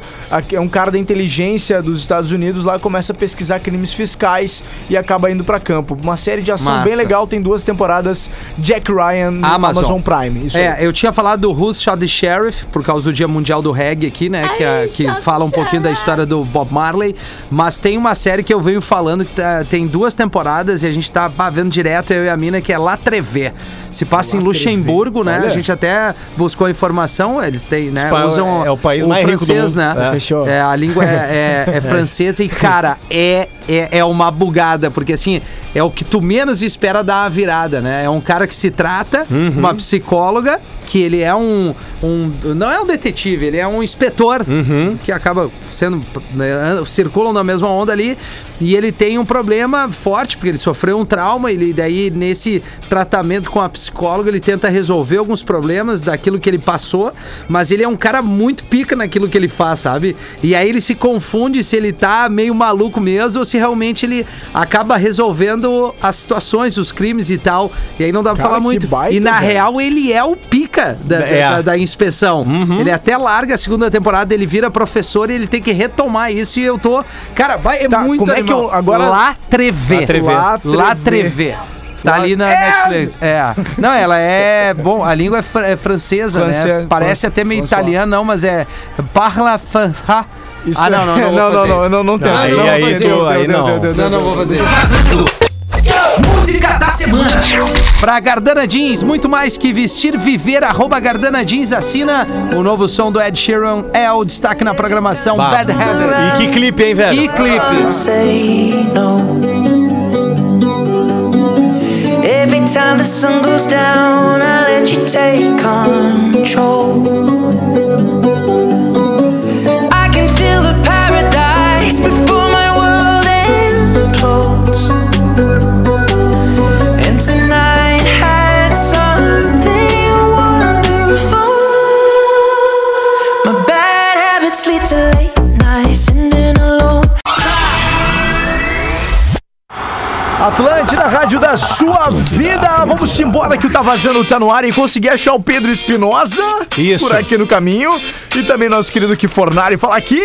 é um cara da inteligência dos Estados Unidos lá começa a pesquisar crimes fiscais e acaba indo pra campo. Uma série de ação Massa. bem legal, tem duas temporadas. Jack Ryan no Amazon. Amazon, Prime. Isso aí. É, eu tinha falado do Who's Shot the Sheriff, por causa do Dia Mundial do Reggae aqui, né? Que, é- que fala um pouquinho da história do Bob Marley. Mas tem uma série que eu venho falando que tá- tem duas temporadas e a gente tá vendo direto, eu e a mina, que é La Trevé. Se passa em Luxemburgo, né? Olha. A gente até buscou a informação, eles têm, né? Espa- Usam é o país mais rico do francês, mundo. né? É. Fechou. É, a língua é, é- é francesa e, cara, é, é, é uma bugada, porque assim, é o que tu menos espera dar a virada, né? É um cara que se trata, Uhum. uma psicóloga, que ele é um, um. Não é um detetive, ele é um inspetor, Uhum. que acaba sendo. né, circulam na mesma onda ali. E ele tem um problema forte, porque ele sofreu um trauma, ele daí, nesse tratamento com a psicóloga, ele tenta resolver alguns problemas daquilo que ele passou, mas ele é um cara muito pica naquilo que ele faz, sabe? E aí ele se confunde se ele tá meio maluco mesmo ou se realmente ele acaba resolvendo as situações, os crimes e tal. E aí não dá pra Cara, falar muito. baita, e na velho. real, ele é o pica da, da- É. da- da inspeção. Uhum. Ele até larga a segunda temporada, ele vira professor e ele tem que retomar isso. E eu tô. Cara, vai, é Tá, muito como é que eu- agora- La Trevé. La. Trevé. Tá ali na Netflix. É. Não, ela é. Bom, a língua é, fr- é francesa, né? Parece até meio italiano, não, mas é. Parla. fan- ha. Isso ah, não, não, não. é- vou não, não, fazer não, isso. não, não tem. Não, Aí- não vou aí fazer tu- isso. aí não. Não, não vou fazer isso. Música da semana. Pra Gardana Jeans, muito mais que vestir, viver, arroba Gardana Jeans, assina. O novo som do Ed Sheeran é o destaque na programação Bah. Bad Habits. E que clipe, hein, velho? Que clipe. no. Every time the sun goes down, I let you take control. Rádio da sua vida. Vamos embora que o Tá Vazando tá no ar e consegui achar o Pedro Espinosa Isso. por aqui no caminho. E também nosso querido Kifornari fala aqui.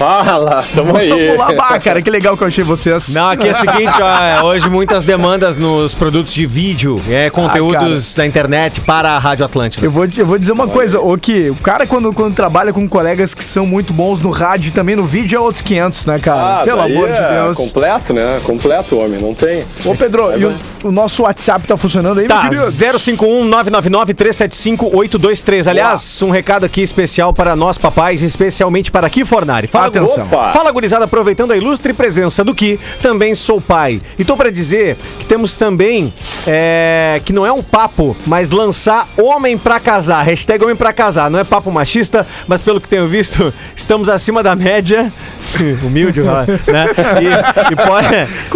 Fala, tamo aí. Vamos lá, bah, cara, que legal que eu achei vocês. Não, aqui é o seguinte, ó, é, hoje muitas demandas nos produtos de vídeo, é, conteúdos da internet para a Rádio Atlântida. Eu vou, eu vou dizer uma coisa, o que o cara quando, quando trabalha com colegas que são muito bons no rádio e também no vídeo é outros 500, né, cara? Ah, Pelo amor de é Deus. Completo, né? Completo, homem, não tem. Ô, Pedro, e o, o nosso WhatsApp tá funcionando aí, Tá, meu querido? 051-999-375-823. Aliás, um recado aqui especial para nós papais, especialmente para aqui, Fornari. Fala atenção. Opa! Fala, gurizada, aproveitando a ilustre presença do Ki, também sou pai. E tô pra dizer que temos também, é, que não é um papo, mas lançar homem pra casar. Hashtag homem pra casar. Não é papo machista, mas pelo que tenho visto, estamos acima da média. Humilde, né? E, e pode,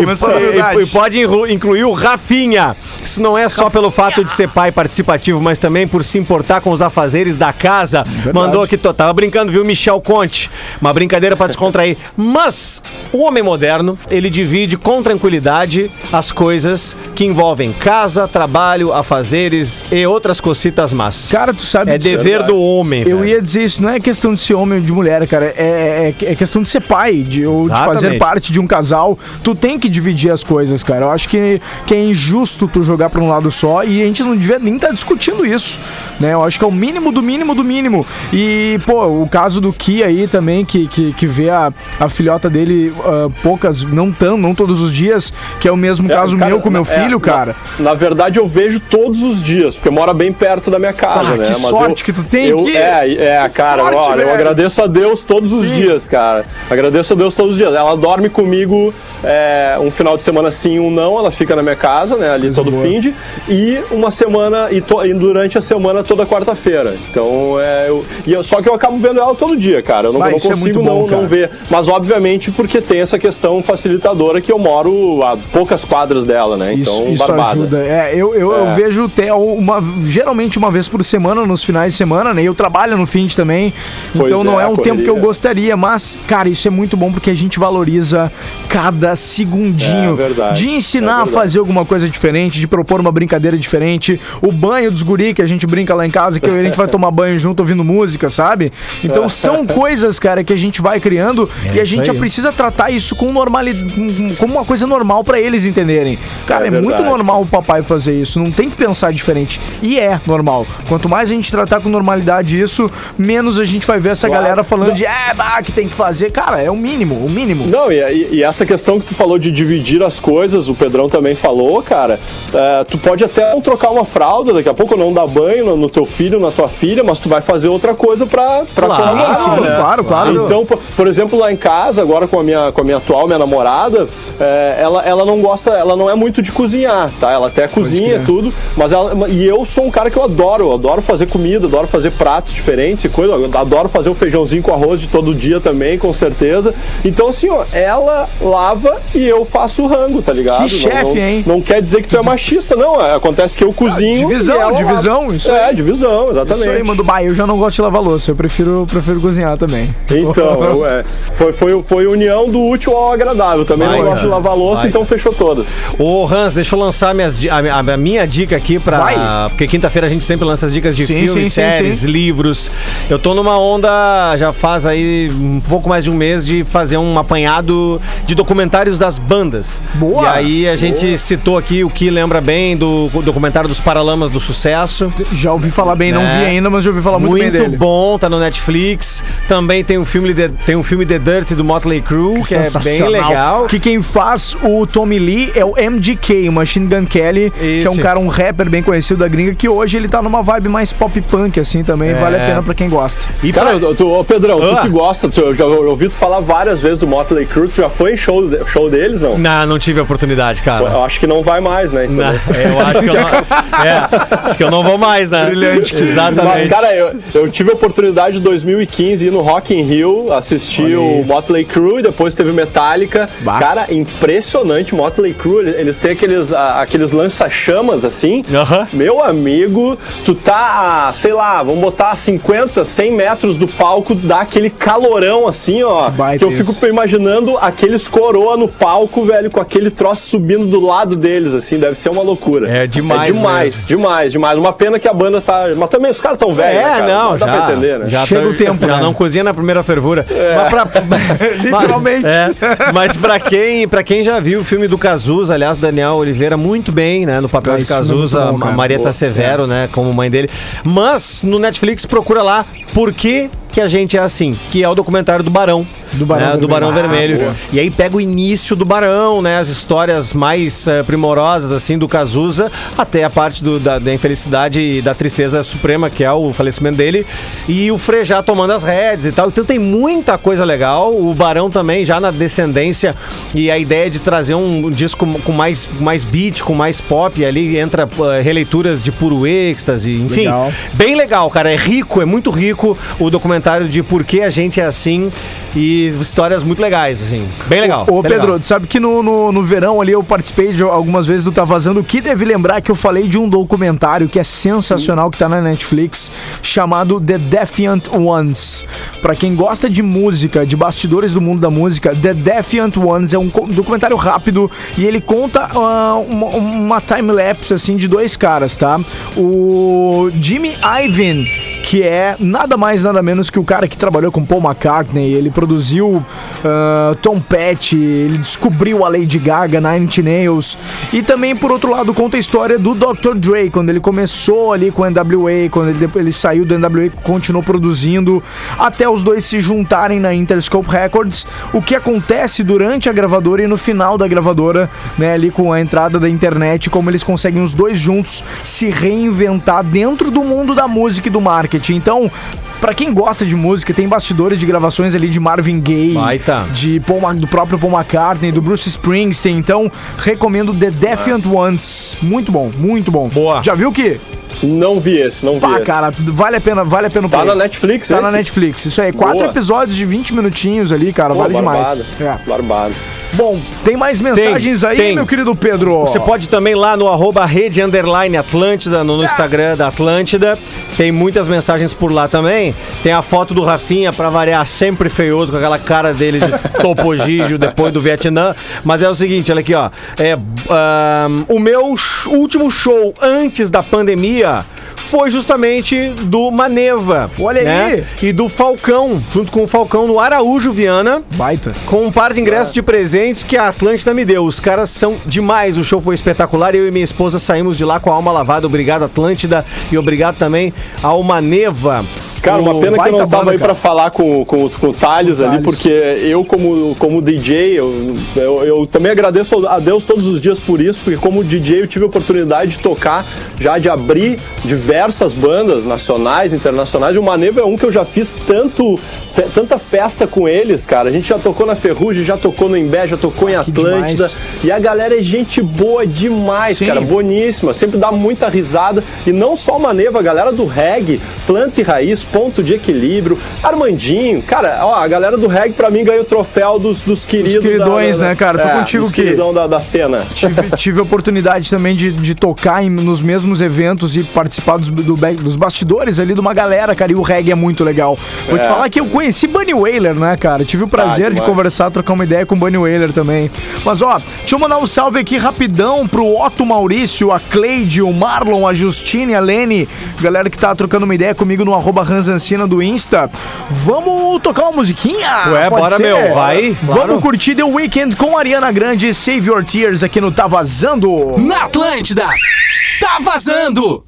e, e- pode inclu- incluir o Rafinha. Isso não é só pelo fato de ser pai participativo, mas também por se importar com os afazeres da casa. Mandou aqui, tô, tava brincando, viu, Michel Conte? Uma brincadeira pra descontrair. Mas o homem moderno, ele divide com tranquilidade as coisas que envolvem casa, trabalho, afazeres e outras cocitas más. Cara, tu sabe é disso. dever do homem. Eu velho. ia dizer isso, não é questão de ser homem ou de mulher, cara. É, é, é questão de ser pai, de, ou de fazer parte de um casal. Tu tem que dividir as coisas, cara. Eu acho que, que é injusto tu jogar pra um lado só e a gente não devia nem estar discutindo isso, né? Eu acho que é o mínimo do mínimo do mínimo. E, pô, o caso do Ki aí também, que, que, que vê a, a filhota dele ah, poucas, não tão, não todos os dias, que é o mesmo É, caso cara, meu com meu é, filho, na- cara. Na, verdade, eu vejo todos os dias, porque mora bem perto da minha casa, Ah, né? que sorte eu, que tu tem eu, aqui. É, é, cara, sorte, olha, eu velho. agradeço a Deus todos os dias, cara. Agradeço a Deus todos os dias. Ela dorme comigo é, um final de semana sim, um não. Ela fica na minha casa, né? Ali todo fim de. E uma semana, e, to- e durante a semana toda quarta-feira. Então, é. Eu, e eu- só que eu acabo vendo ela todo dia, cara. Eu não, Vai, não é consigo muito bom, não, cara. não ver. Mas, obviamente, porque tem essa questão facilitadora que eu moro a poucas quadras dela, né? Isso, Então, isso barbada. ajuda. É, eu, eu, eu É. vejo o Theo uma, geralmente uma vez por semana, nos finais de semana, né? Eu trabalho no fim de também. Pois então não é, é a um tempo que eu gostaria. Mas, cara, isso é muito bom porque a gente valoriza cada segundinho É verdade, de ensinar é a fazer alguma coisa diferente, de propor uma brincadeira diferente. O banho dos guri que a gente brinca lá em casa, que a gente vai tomar banho junto ouvindo música, sabe? Então são coisas, cara, que a gente vai criando e a gente já precisa tratar isso com normalidade, como uma coisa normal pra eles entenderem. Cara, É é, muito normal o papai fazer isso, não tem que pensar diferente. E é normal. Quanto mais a gente tratar com normalidade isso, menos a gente vai ver essa Claro. galera falando Não. de é, bah, que tem que fazer. Cara, é o mínimo, o mínimo. Não, e, e- essa questão que tu falou de dividir as coisas, o Pedrão também falou, cara. é, tu pode até não trocar uma fralda, daqui a pouco não dar banho no, no teu filho, na tua filha, mas tu vai fazer outra coisa pra, pra Claro, sim, né? claro, claro. Então, por, exemplo, lá em casa, agora com a minha, com a minha atual, minha namorada, é, ela, ela não gosta, ela não é muito de cozinhar, tá? Ela até cozinha crer. tudo, mas ela, e eu sou um cara que eu adoro, eu adoro fazer comida, adoro fazer pratos diferentes e coisa, eu adoro fazer o feijãozinho com arroz de todo dia também, com certeza. Então, assim, ó, ela lava e eu faço o rango, tá ligado? Que Não- chefe, não, hein? Não quer dizer que tu é machista, não. é, Acontece que eu cozinho. divisão, e ela divisão, lava. isso É, divisão, exatamente. Isso aí, mano. Bah, eu já não gosto de lavar louça, eu prefiro, prefiro cozinhar também. Então, é, foi, foi, foi união do útil ao agradável. Também Vai, não gosto cara. de lavar louça, Vai. então fechou todas. Ô, Hans, deixa eu lançar minhas, a, a- minha dica aqui pra. Vai. Porque quinta-feira a gente sempre lança as dicas de Sim, filmes, sim, séries, sim. livros. Eu tô numa onda, já faz aí um pouco mais de um mês, de fazer um apanhado de documentários das bandas. Boa. E aí a gente citou aqui o que lembra bem do documentário dos Paralamas do Sucesso. Já ouvi falar bem, não É. vi ainda, mas já ouvi falar muito, Muito, bem dele. bom, tá no Netflix. Também tem um filme de, tem um filme The Dirt do Motley Crue, que é bem legal. Que quem faz o Tommy Lee é o MGK, o Machine Gun Kelly, que é um Isso. cara, um rapper bem conhecido da gringa, que hoje ele tá numa vibe mais pop punk, assim, também. É. Vale a pena pra quem gosta. E Cara, pra- tu, ô Pedrão, Ah. tu que gosta, tu, eu já ouvi tu falar várias vezes do Motley Crue, tu já foi em show, show deles, não? Não, não tive a oportunidade, cara. Eu acho que não vai mais, né? Não, entendeu? eu acho que eu não, é, acho que eu não vou mais, né? Brilhante. Exatamente. Mas, cara, eu, eu tive a oportunidade em 2015 ir no Rock in Rio, assistir o Motley Crue e depois teve Metallica. Bah. Cara, impressionante Motley Crue. Eles- Eles têm aqueles, a- aqueles lança-chamas assim. Aham. Meu amigo, tu tá, a, sei lá, vamos botar a 50, 100 metros do palco, dá aquele calorão assim, ó. Baita que eu fico isso. imaginando aqueles coroa no palco, velho, com aquele troço subindo do lado deles, assim, deve ser uma loucura. É demais É demais, mesmo. demais, demais. Uma pena que a banda tá. Mas também os caras tão velhos. É, né, cara? não, dá já, pra entender, né? já Chega tá- o tempo, já né? não cozinha na primeira fervura. Mas pra, Literalmente. É, mas pra quem, pra quem já viu o filme do Cazuza, aliás, Daniel Oliveira muito bem, né, no papel de é Cazuza, bom, a. Marieta Severo, né, como mãe dele. Mas no Netflix procura lá Por que que a gente é assim, que é o documentário do Barão. Do Barão né, do Vermelho. Barão Ah, Vermelho. boa. E aí pega o início do Barão, né? As histórias mais eh, primorosas, assim, do Cazuza, até a parte do- da, da infelicidade e da tristeza suprema, que é o falecimento dele, e o Frejá tomando as rédeas e tal. Então tem muita coisa legal. O Barão também, já na descendência, e a ideia de trazer um disco com mais, mais beat, com mais pop, ali entra eh, releituras de puro êxtase, enfim. Legal. Bem legal, cara. É rico, é muito rico o documentário de por que a gente é assim e histórias muito legais, assim. Bem legal. Ô, bem Pedro, legal. tu sabe que no, no, no verão ali eu participei de algumas vezes do Tá Vazando, o que deve lembrar que eu falei de um documentário que é sensacional, que tá na Netflix, chamado The Defiant Ones. Pra quem gosta de música, de bastidores do mundo da música, The Defiant Ones é um documentário rápido e ele conta ah, uma, uma time-lapse, assim, de dois caras, tá? O Jimmy Iovine, que é nada mais, nada menos que o cara que trabalhou com Paul McCartney, ele produziu ah, Tom Petty, ele descobriu a Lady Gaga, Nine Inch Nails, e também, por outro lado, conta a história do Dr. Dre, quando ele começou ali com o NWA, quando ele, ele saiu do NWA, continuou produzindo, até os dois se juntarem na Interscope Records, o que acontece durante a gravadora e no final da gravadora, né, ali com a entrada da internet, como eles conseguem os dois juntos se reinventar dentro do mundo da música e do marketing. Então, Pra quem gosta de música, tem bastidores de gravações ali de Marvin Gaye, Baita. de Paul Ma- do próprio Paul McCartney, do Bruce Springsteen. Então, recomendo The Defiant Ones. Muito bom, muito bom. Boa. Já viu que? Não vi esse, não vi Pá, esse. cara, vale a pena, vale a pena Tá na Netflix Tá na esse? Netflix. Isso aí, quatro Boa. episódios de 20 minutinhos ali, cara, Pô, vale barbado, demais. É. Barbado. Bom, tem mais mensagens aí, tem. meu querido Pedro? Você pode também lá no arroba rede underline Atlântida, no, no Instagram da Atlântida. Tem muitas mensagens por lá também. Tem a foto do Rafinha, pra variar, sempre feioso, com aquela cara dele de topogígio depois do Vietnã. Mas é o seguinte, olha aqui, ó. É, ahn, o meu último show antes da pandemia foi justamente do Maneva. Olha né? aí. E do Falcão, junto com o Falcão no Araújo Viana Baita. com um par de ingressos de presentes que a Atlântida me deu. Os caras são demais, o show foi espetacular. Eu e minha esposa saímos de lá com a alma lavada. Obrigado, Atlântida, e obrigado também ao Maneva. Cara, uma pena que eu não tava aí pra falar com, com, com o Thales ali, porque eu, como, como DJ, eu, eu, eu também agradeço a Deus todos os dias por isso, porque como DJ eu tive a oportunidade de tocar, já de abrir diversas bandas nacionais, internacionais, e o Maneva é um que eu já fiz tanto, fe- tanta festa com eles, cara. A gente já tocou na Ferrugem, já tocou no Embé, já tocou em que Atlântida, e a galera é gente boa demais, Sim. cara, boníssima, sempre dá muita risada. E não só o Maneva, a galera do reggae, planta e raiz, ponto de equilíbrio, Armandinho, cara, ó, a galera do reggae pra mim ganha o troféu dos, dos queridos. queridões, da- da- né, cara? Tô é, contigo que- queridão da, da cena. tive, tive a oportunidade também de, de tocar em- nos mesmos eventos e participar dos, do dos bastidores ali de uma galera, cara, e o reggae é muito legal. Vou te É. falar que eu conheci Bunny Wailer, né, cara? Tive o prazer de demais. conversar, trocar uma ideia com o Bunny Wailer também. Mas, ó, deixa eu mandar um salve aqui rapidão pro Otto Maurício, a Cleide, o Marlon, a Justine, a Lene, galera que tá trocando uma ideia comigo no arroba Ranzancina do Insta. Vamos tocar uma musiquinha? Ué, Pode bora, ser? meu, vai. Vamos curtir The Weekend com Ariana Grande, Save Your Tears aqui no Tá Vazando. Na Atlântida. Tá vazando.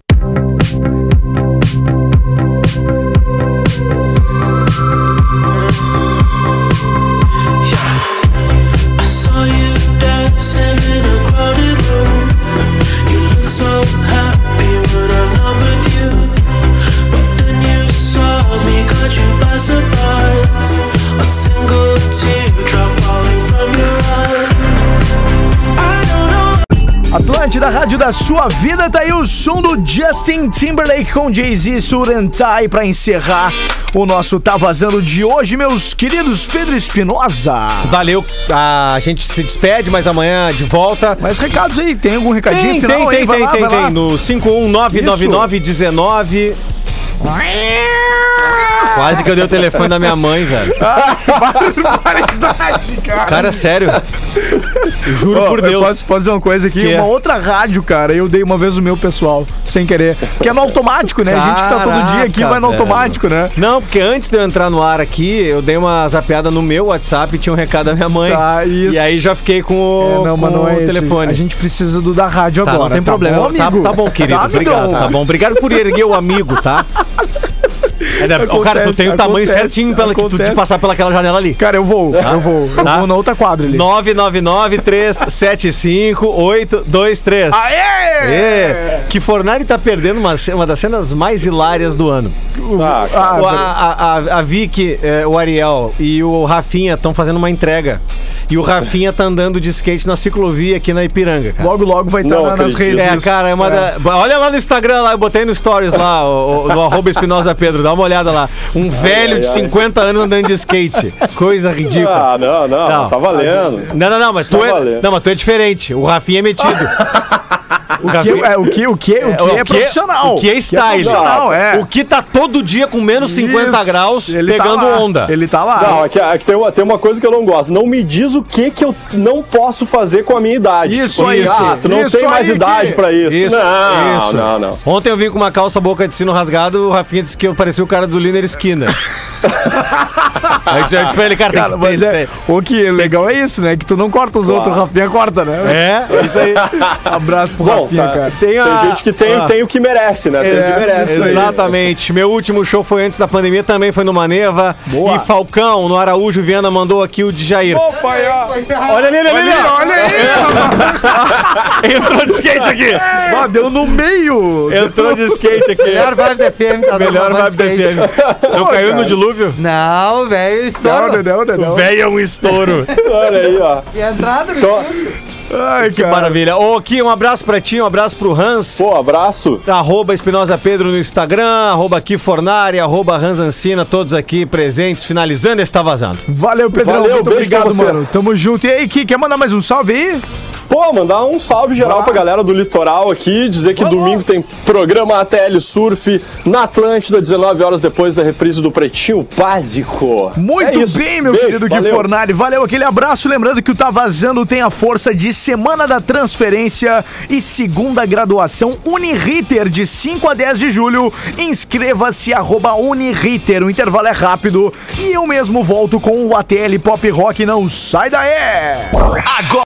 Atlântida, rádio da sua vida, tá aí o som do Justin Timberlake com Jay-Z Surentai pra encerrar o nosso Tá Vazando de hoje, meus queridos Pedro Espinosa. Valeu, a gente se despede, mas amanhã de volta. Mais recados aí, tem algum recadinho Tem, final tem, aí? tem, lá, tem, tem. No 5199919. Quase que eu dei o telefone da minha mãe, velho. Barbaridade, cara. Cara, sério. Juro Ó, por eu Deus. posso fazer uma coisa aqui? É? uma outra rádio, cara, eu dei uma vez o meu pessoal, sem querer. Que é no automático, né? a gente que tá todo dia aqui Caraca, vai no velho. automático, né? Não, porque antes de eu entrar no ar aqui, eu dei uma zapeada no meu WhatsApp e tinha um recado da minha mãe. Tá, isso. E aí já fiquei com o, É, não, com não é o telefone. A gente precisa do da rádio Tá, agora. não tem tá problema. Bom, tá, amigo? tá bom, querido. Tá, Obrigado. Tá bom. Obrigado por erguer o amigo, tá? É, né? Ô, cara, tu tem o tamanho acontece, certinho que tu de acontece. passar pelaquela janela ali. Cara, eu vou, eu vou. Eu Tá. vou na outra quadra ali. 999-375-823. Aê! É, que Fornari tá perdendo uma, uma das cenas mais hilárias do ano. Ah, O- a, a, a, a Vicky, é, o Ariel e o Rafinha estão fazendo uma entrega. E o Rafinha tá andando de skate na ciclovia aqui na Ipiranga, cara. Logo, logo vai estar Não nas acredito. redes. É, cara, é uma da- Olha lá no Instagram, lá, eu botei no Stories lá, o, o- no arroba Espinosa Pedro, dá uma olhada lá. Um velho de ai. 50 anos andando de skate. Coisa ridícula. Ah, não, não, Não. tá valendo. Não, não, não, mas tu Tá é. valendo. Não, mas tu é diferente. O Rafinha é metido. O, que, é, o que, o que, o que é, profissional. O que é style. profissional, é. O que tá todo dia com menos 50 Isso, graus ele tá pegando lá. onda. Ele tá lá. Não, é que, é que tem, uma, tem uma coisa que eu não gosto. Não me diz o que que eu não posso fazer com a minha idade. Isso Tipo, aí, Ah, tu não isso tem mais idade que- pra isso. Isso, não, isso. não, não. Ontem eu vim com uma calça boca de sino rasgado, o Rafinha disse que eu parecia o cara do Liner Skinner. Aí eu disse pra ele, cara, tem Cara, que mas ter- é. O que legal é isso, né? Que tu não corta os outros, o Rafinha corta, né? É, é isso aí. Abraço pro Bom, Rafinha, tá. cara. Tem, a- Tem gente que tem, Ah. tem o que merece, né? Tem o É, que merece. isso aí. Exatamente. Meu último show foi antes da pandemia, também foi no Maneva. Boa. E Falcão, no Araújo Viana, mandou aqui o de Jair. Opa, aí, ó. Olha ali, olha ali, Olha, aí! Entrou de skate aqui. Ó, deu no meio! Entrou de skate aqui. Melhor vibe da FM. Tá Melhor vibe da. FM. Pô, caiu no dilúvio? Não, velho, Não, estouro. não, não, não. Velho é um estouro. Olha aí, ó. E a entrada Então, Ai, cara. Maravilha. Ô, aqui, um abraço pra ti, um abraço pro Hans. pô, abraço. Arroba Espinosa Pedro no Instagram, arroba aqui Fornari, arroba Hans Ancina, todos aqui presentes, finalizando esse Tá Vazando. Valeu, Pedrão. Valeu, muito obrigado, mano. Tamo junto. E aí, Ki, quer mandar mais um salve aí? Pô, mandar um salve geral pra galera do litoral aqui, dizer que domingo tem programa ATL Surf na Atlântida, 19 horas depois da reprise do Pretinho Básico. Muito É bem, meu Beijo, querido Gui valeu. Fornari. Valeu, aquele abraço. Lembrando que o Tá Vazando tem a força de Semana da Transferência e segunda graduação Uniriter, de 5 a 10 de julho. Inscreva-se, arroba Uniriter. O intervalo é rápido e eu mesmo volto com o ATL Pop Rock. Não sai daí! Agora